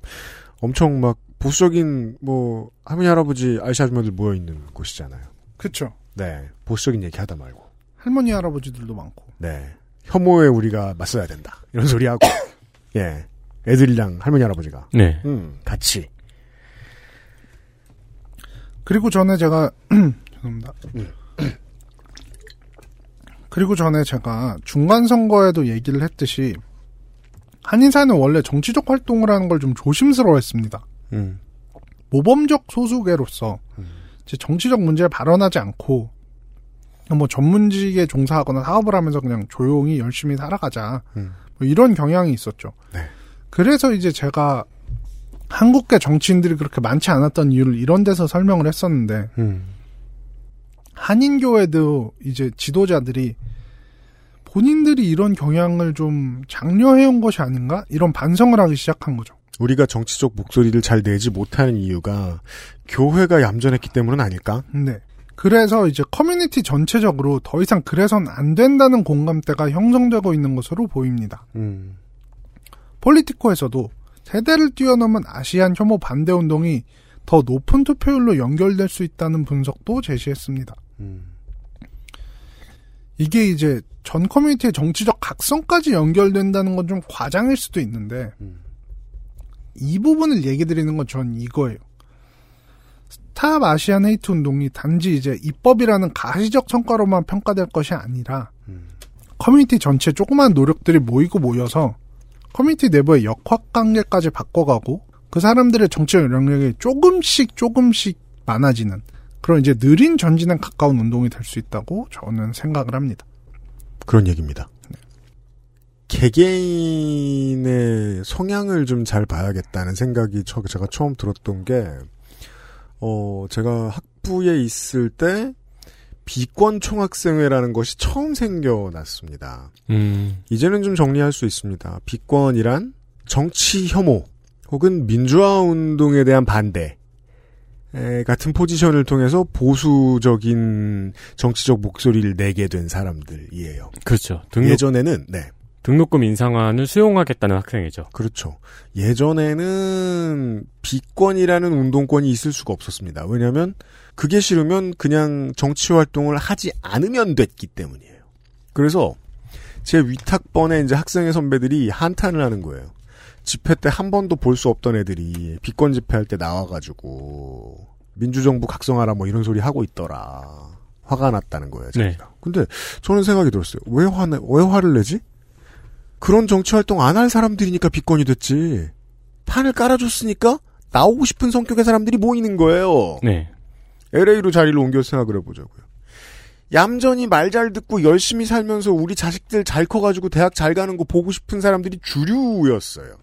엄청 막 보수적인 뭐 할머니 할아버지 아이씨 아줌마들 모여 있는 곳이잖아요. 그쵸. 네, 보수적인 얘기 하다 말고, 할머니, 할아버지들도 많고. 네, 혐오에 우리가 맞서야 된다 이런 소리 하고, 예, 애들이랑 할머니 할아버지가, 네. 음, 같이, 그리고 전에 제가, 죄송합니다. 그리고 전에 제가 중간 선거에도 얘기를 했듯이, 한인사회는 원래 정치적 활동을 하는 걸 좀 조심스러워 했습니다. 음, 모범적 소수계로서, 이제 정치적 문제에 발언하지 않고, 뭐 전문직에 종사하거나 사업을 하면서 그냥 조용히 열심히 살아가자. 음. 뭐 이런 경향이 있었죠. 네. 그래서 이제 제가 한국계 정치인들이 그렇게 많지 않았던 이유를 이런 데서 설명을 했었는데 음, 한인교회도 이제 지도자들이 본인들이 이런 경향을 좀 장려해온 것이 아닌가 이런 반성을 하기 시작한 거죠. 우리가 정치적 목소리를 잘 내지 못하는 이유가 교회가 얌전했기 때문은 아닐까? 네. 그래서 이제 커뮤니티 전체적으로 더 이상 그래선 안 된다는 공감대가 형성되고 있는 것으로 보입니다. 음. 폴리티코에서도 세대를 뛰어넘은 Asian 혐오 반대 운동이 더 높은 투표율로 연결될 수 있다는 분석도 제시했습니다. 음. 이게 이제 전 커뮤니티의 정치적 각성까지 연결된다는 건 좀 과장일 수도 있는데 음. 이 부분을 얘기 드리는 건 전 이거예요. Stop Asian Hate 운동이 단지 이제 입법이라는 가시적 성과로만 평가될 것이 아니라 음. 커뮤니티 전체 조그마한 노력들이 모이고 모여서 커뮤니티 내부의 역학 관계까지 바꿔가고 그 사람들의 정치적 영향력이 조금씩 조금씩 많아지는 그런 이제 느린 전진에 가까운 운동이 될 수 있다고 저는 생각을 합니다. 그런 얘기입니다. 개개인의 성향을 좀 잘 봐야겠다는 생각이 저- 제가 처음 들었던 게, 어, 제가 학부에 있을 때 비권 총학생회라는 것이 처음 생겨났습니다. 음. 이제는 좀 정리할 수 있습니다. 비권이란 정치 혐오 혹은 민주화 운동에 대한 반대 에, 같은 포지션을 통해서 보수적인 정치적 목소리를 내게 된 사람들이에요. 그렇죠. 등록, 예전에는 네 등록금 인상안을 수용하겠다는 학생이죠. 그렇죠. 예전에는 비권이라는 운동권이 있을 수가 없었습니다. 왜냐하면 그게 싫으면 그냥 정치 활동을 하지 않으면 됐기 때문이에요. 그래서 제 위탁번에 이제 학생회 선배들이 한탄을 하는 거예요. 집회 때 한 번도 볼 수 없던 애들이 비권 집회할 때 나와가지고 민주정부 각성하라 뭐 이런 소리 하고 있더라. 화가 났다는 거예요. 네. 자기가. 근데 저는 생각이 들었어요. 왜 화내? 왜 화를 내지? 그런 정치 활동 안 할 사람들이니까 비권이 됐지. 판을 깔아줬으니까 나오고 싶은 성격의 사람들이 모이는 거예요. 네. LA로 자리를 옮겨 생각을 해보자고요. 얌전히 말 잘 듣고 열심히 살면서 우리 자식들 잘 커가지고 대학 잘 가는 거 보고 싶은 사람들이 주류였어요.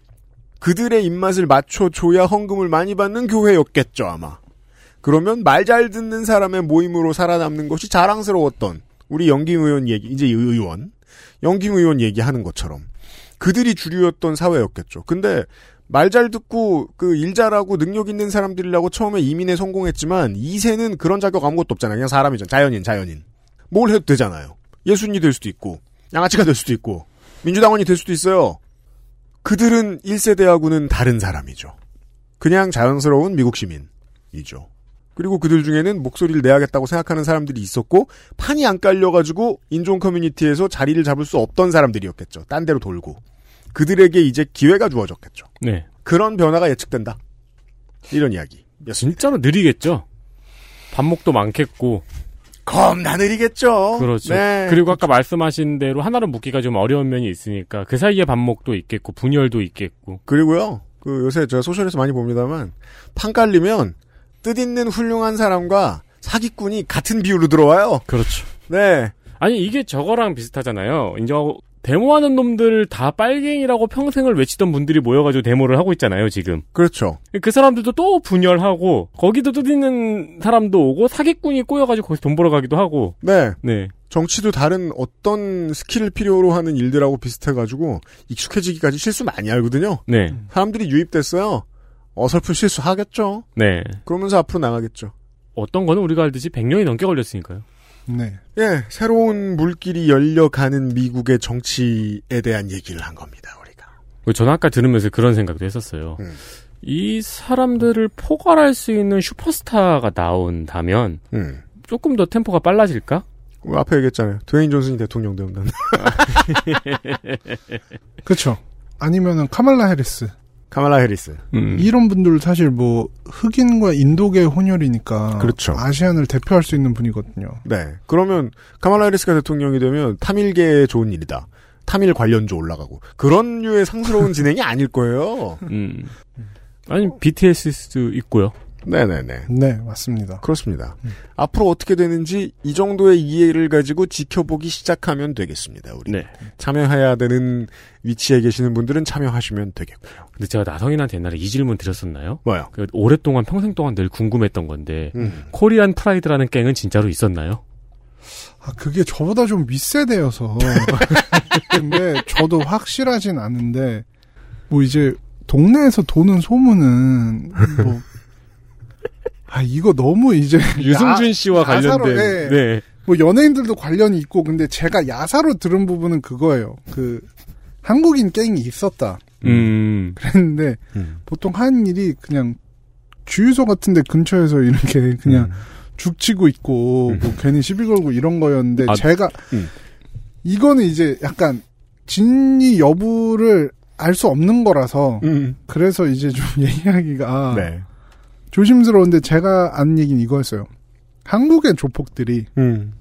그들의 입맛을 맞춰줘야 헌금을 많이 받는 교회였겠죠, 아마. 그러면 말 잘 듣는 사람의 모임으로 살아남는 것이 자랑스러웠던 우리 영김 의원 얘기, 이제 의원, 영김 의원 얘기하는 것처럼 그들이 주류였던 사회였겠죠. 근데 말 잘 듣고 그 일 잘하고 능력 있는 사람들이라고 처음에 이민에 성공했지만 2세는 그런 자격 아무것도 없잖아요. 그냥 사람이죠. 자연인, 자연인. 뭘 해도 되잖아요. 예수님이 될 수도 있고 양아치가 될 수도 있고 민주당원이 될 수도 있어요. 그들은 1세대하고는 다른 사람이죠. 그냥 자연스러운 미국 시민이죠. 그리고 그들 중에는 목소리를 내야겠다고 생각하는 사람들이 있었고 판이 안 깔려가지고 인종 커뮤니티에서 자리를 잡을 수 없던 사람들이었겠죠. 딴 데로 돌고 그들에게 이제 기회가 주어졌겠죠. 네. 그런 변화가 예측된다. 이런 이야기. 진짜로 느리겠죠. 반목도 많겠고. 겁나 느리겠죠. 그렇죠. 네. 그리고 아까 말씀하신 대로 하나로 묶기가 좀 어려운 면이 있으니까 그 사이에 반목도 있겠고 분열도 있겠고. 그리고요. 그 요새 제가 social에서 많이 봅니다만 판 깔리면 뜻 있는 훌륭한 사람과 사기꾼이 같은 비율로 들어와요. 그렇죠. 네. 아니 이게 저거랑 비슷하잖아요. 이제 데모하는 놈들 다 빨갱이라고 평생을 외치던 분들이 모여가지고 데모를 하고 있잖아요, 지금. 그렇죠. 그 사람들도 또 분열하고, 거기도 뜻 있는 사람도 오고, 사기꾼이 꼬여가지고 거기서 돈 벌어가기도 하고. 네. 네. 정치도 다른 어떤 skill을 필요로 하는 일들하고 비슷해가지고 익숙해지기까지 실수 많이 하거든요. 네. 사람들이 유입됐어요. 어설픈 실수 하겠죠. 네. 그러면서 앞으로 나가겠죠. 어떤 거는 우리가 알듯이 100년이 넘게 걸렸으니까요. 네. 예, 새로운 물길이 열려가는 미국의 정치에 대한 얘기를 한 겁니다, 우리가. 저는 아까 들으면서 그런 생각도 했었어요. 음. 이 사람들을 포괄할 수 있는 슈퍼스타가 나온다면 음. 조금 더 템포가 빨라질까? 앞에 얘기했잖아요. 드웨인 존슨이 대통령 되면 그렇죠. 아니면은 카말라 해리스. 카말라 해리스. 음. 이런 분들 사실 뭐 흑인과 인도계 혼혈이니까 그렇죠. Asian을 대표할 수 있는 분이거든요. 네. 그러면 카말라 해리스가 대통령이 되면 타밀계에 좋은 일이다. 타밀 관련주 올라가고 그런 류의 상스러운 진행이 아닐 거예요. 음. 아니 BTS도 있고요. 네네네. 네, 맞습니다. 그렇습니다. 앞으로 어떻게 되는지 이 정도의 이해를 가지고 지켜보기 시작하면 되겠습니다. 우리 네. 참여해야 되는 위치에 계시는 분들은 참여하시면 되겠고요. 근데 제가 나성인한테 옛날에 이 질문 드렸었나요? 뭐요? 그 오랫동안 평생 동안 늘 궁금했던 건데 음. 코리안 프라이드라는 갱은 진짜로 있었나요? 아, 그게 저보다 좀 윗세대여서. 근데 저도 확실하진 않은데, 뭐 이제 동네에서 도는 소문은 뭐. 아 이거 너무 이제 유승준 씨와 관련된 예. 네. 뭐 연예인들도 관련이 있고 근데 제가 야사로 들은 부분은 그거예요. 그 한국인 갱이 있었다. 음. 그랬는데 음. 보통 하는 일이 그냥 주유소 같은데 근처에서 이렇게 그냥 음. 죽치고 있고 뭐 괜히 시비 걸고 이런 거였는데 아, 제가 음. 이거는 이제 약간 진위 여부를 알 수 없는 거라서 음. 그래서 이제 좀 얘기하기가 네. 조심스러운데 제가 아는 얘기는 이거였어요. 한국의 조폭들이 음.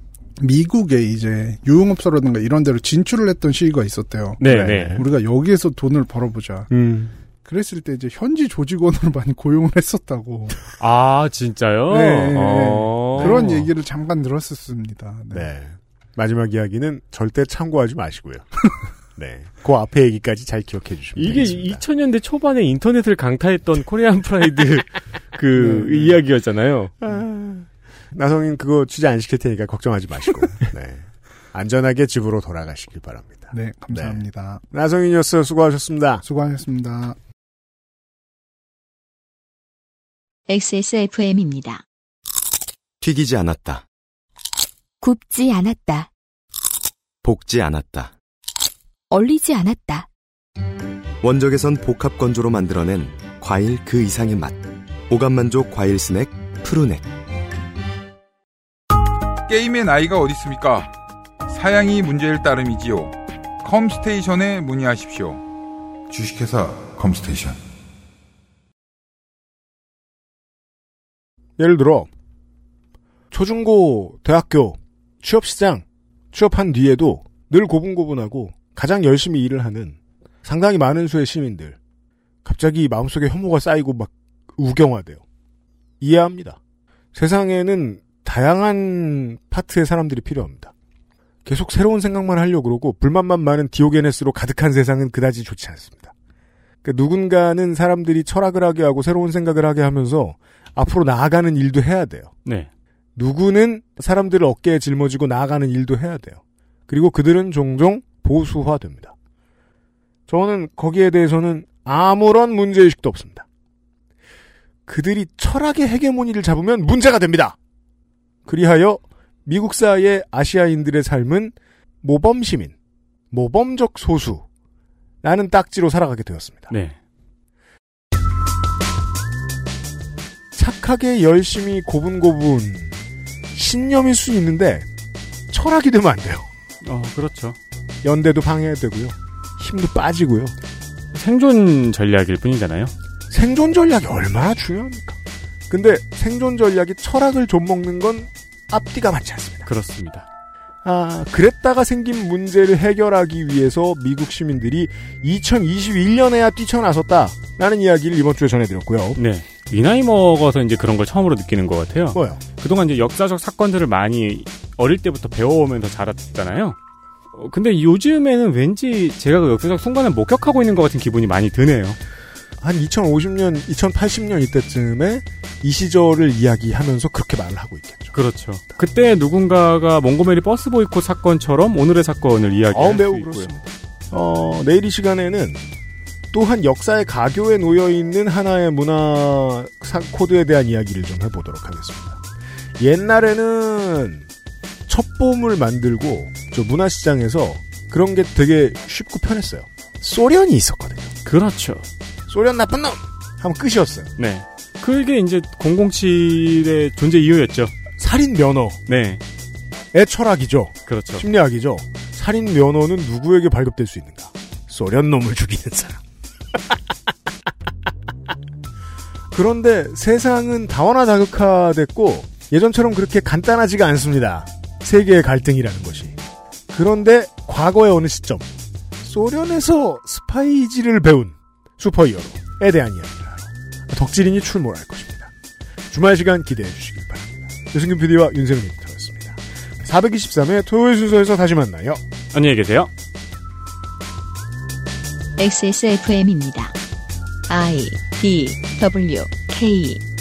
미국에 이제 유흥업소라든가 이런 데로 진출을 했던 시기가 있었대요. 네, 네. 네. 우리가 여기에서 돈을 벌어보자. 음. 그랬을 때 이제 현지 조직원으로 많이 고용을 했었다고 아, 진짜요? 네, 네. 어. 그런 얘기를 잠깐 들었었습니다. 네. 네. 마지막 이야기는 절대 참고하지 마시고요. 네. 그 앞에 얘기까지 잘 기억해 주시면 이게 되겠습니다. 2000년대 초반에 인터넷을 강타했던 코리안 프라이드 그 네, 네. 이야기였잖아요. 나성인 그거 취재 안 시킬 테니까 걱정하지 마시고. 네. 안전하게 집으로 돌아가시길 바랍니다. 네, 감사합니다. 나성인이었어요. 수고하셨습니다. 수고하셨습니다. XSFM입니다. 튀기지 않았다. 굽지 않았다. 볶지 않았다. 얼리지 않았다. 원적에선 복합 건조로 만들어낸 과일 그 이상의 맛. 오감만족 과일 스낵 푸르넥. 게임의 나이가 어디 있습니까? 사양이 문제일 따름이지요. 컴스테이션에 문의하십시오. 주식회사 컴스테이션. 예를 들어 초중고 대학교 취업시장 취업한 뒤에도 늘 고분고분하고 가장 열심히 일을 하는 상당히 많은 수의 시민들 갑자기 마음속에 혐오가 쌓이고 막 우경화돼요. 이해합니다. 세상에는 다양한 파트의 사람들이 필요합니다. 계속 새로운 생각만 하려고 그러고 불만만 많은 디오게네스로 가득한 세상은 그다지 좋지 않습니다. 그러니까 누군가는 사람들이 철학을 하게 하고 새로운 생각을 하게 하면서 앞으로 나아가는 일도 해야 돼요. 네. 누구는 사람들을 어깨에 짊어지고 나아가는 일도 해야 돼요. 그리고 그들은 종종 보수화됩니다. 저는 거기에 대해서는 아무런 문제의식도 없습니다. 그들이 철학의 헤게모니를 잡으면 문제가 됩니다. 그리하여 미국사의 아시아인들의 삶은 모범 시민, 모범적 소수 라는 딱지로 살아가게 되었습니다. 네. 착하게 열심히 고분고분 신념일 수 있는데 철학이 되면 안 돼요. 어, 그렇죠. 연대도 방해되고요. 힘도 빠지고요. 생존 전략일 뿐이잖아요. 생존 전략이 얼마나 중요합니까? 근데 생존 전략이 철학을 좀 먹는 건 앞뒤가 맞지 않습니다. 그렇습니다. 아, 그랬다가 생긴 문제를 해결하기 위해서 미국 시민들이 2021년에야 뛰쳐나섰다 라는 이야기를 이번 주에 전해드렸고요. 네. 이 나이 먹어서 이제 그런 걸 처음으로 느끼는 것 같아요. 뭐요? 그동안 이제 역사적 사건들을 많이 어릴 때부터 배워오면서 자랐잖아요. 어, 근데 요즘에는 왠지 제가 그 역사적 순간을 목격하고 있는 것 같은 기분이 많이 드네요. 한 2050년, 2080년 이때쯤에 이 시절을 이야기하면서 그렇게 말을 하고 있겠죠. 그렇죠. 그때 누군가가 몽고메리 버스 보이콧 사건처럼 오늘의 사건을 어, 이야기할 수 매우 있고요. 그렇습니다. 어, 내일 이 시간에는 또한 역사의 가교에 놓여 있는 하나의 문화 사- 코드에 대한 이야기를 좀 해보도록 하겠습니다. 옛날에는 첩보물 만들고 저 문화시장에서 그런 게 되게 쉽고 편했어요. 소련이 있었거든요. 그렇죠. 소련 나쁜 놈! 하면 끝이었어요. 네. 그게 이제 007의 존재 이유였죠. 살인 면허. 네. 의 철학이죠. 그렇죠. 심리학이죠. 살인 면허는 누구에게 발급될 수 있는가? 소련 놈을 죽이는 사람. 그런데 세상은 다원화다극화됐고 예전처럼 그렇게 간단하지가 않습니다. 세계의 갈등이라는 것이. 그런데 과거의 어느 시점 소련에서 스파이지를 배운 슈퍼히어로에 대한 이야기를 하러 덕질인이 출몰할 것입니다. 주말 시간 기대해 주시길 바랍니다. 유승균 PD와 윤세민 에디터였습니다. 423회 토요일 순서에서 다시 만나요. 안녕히 계세요. XSFM입니다. I D W K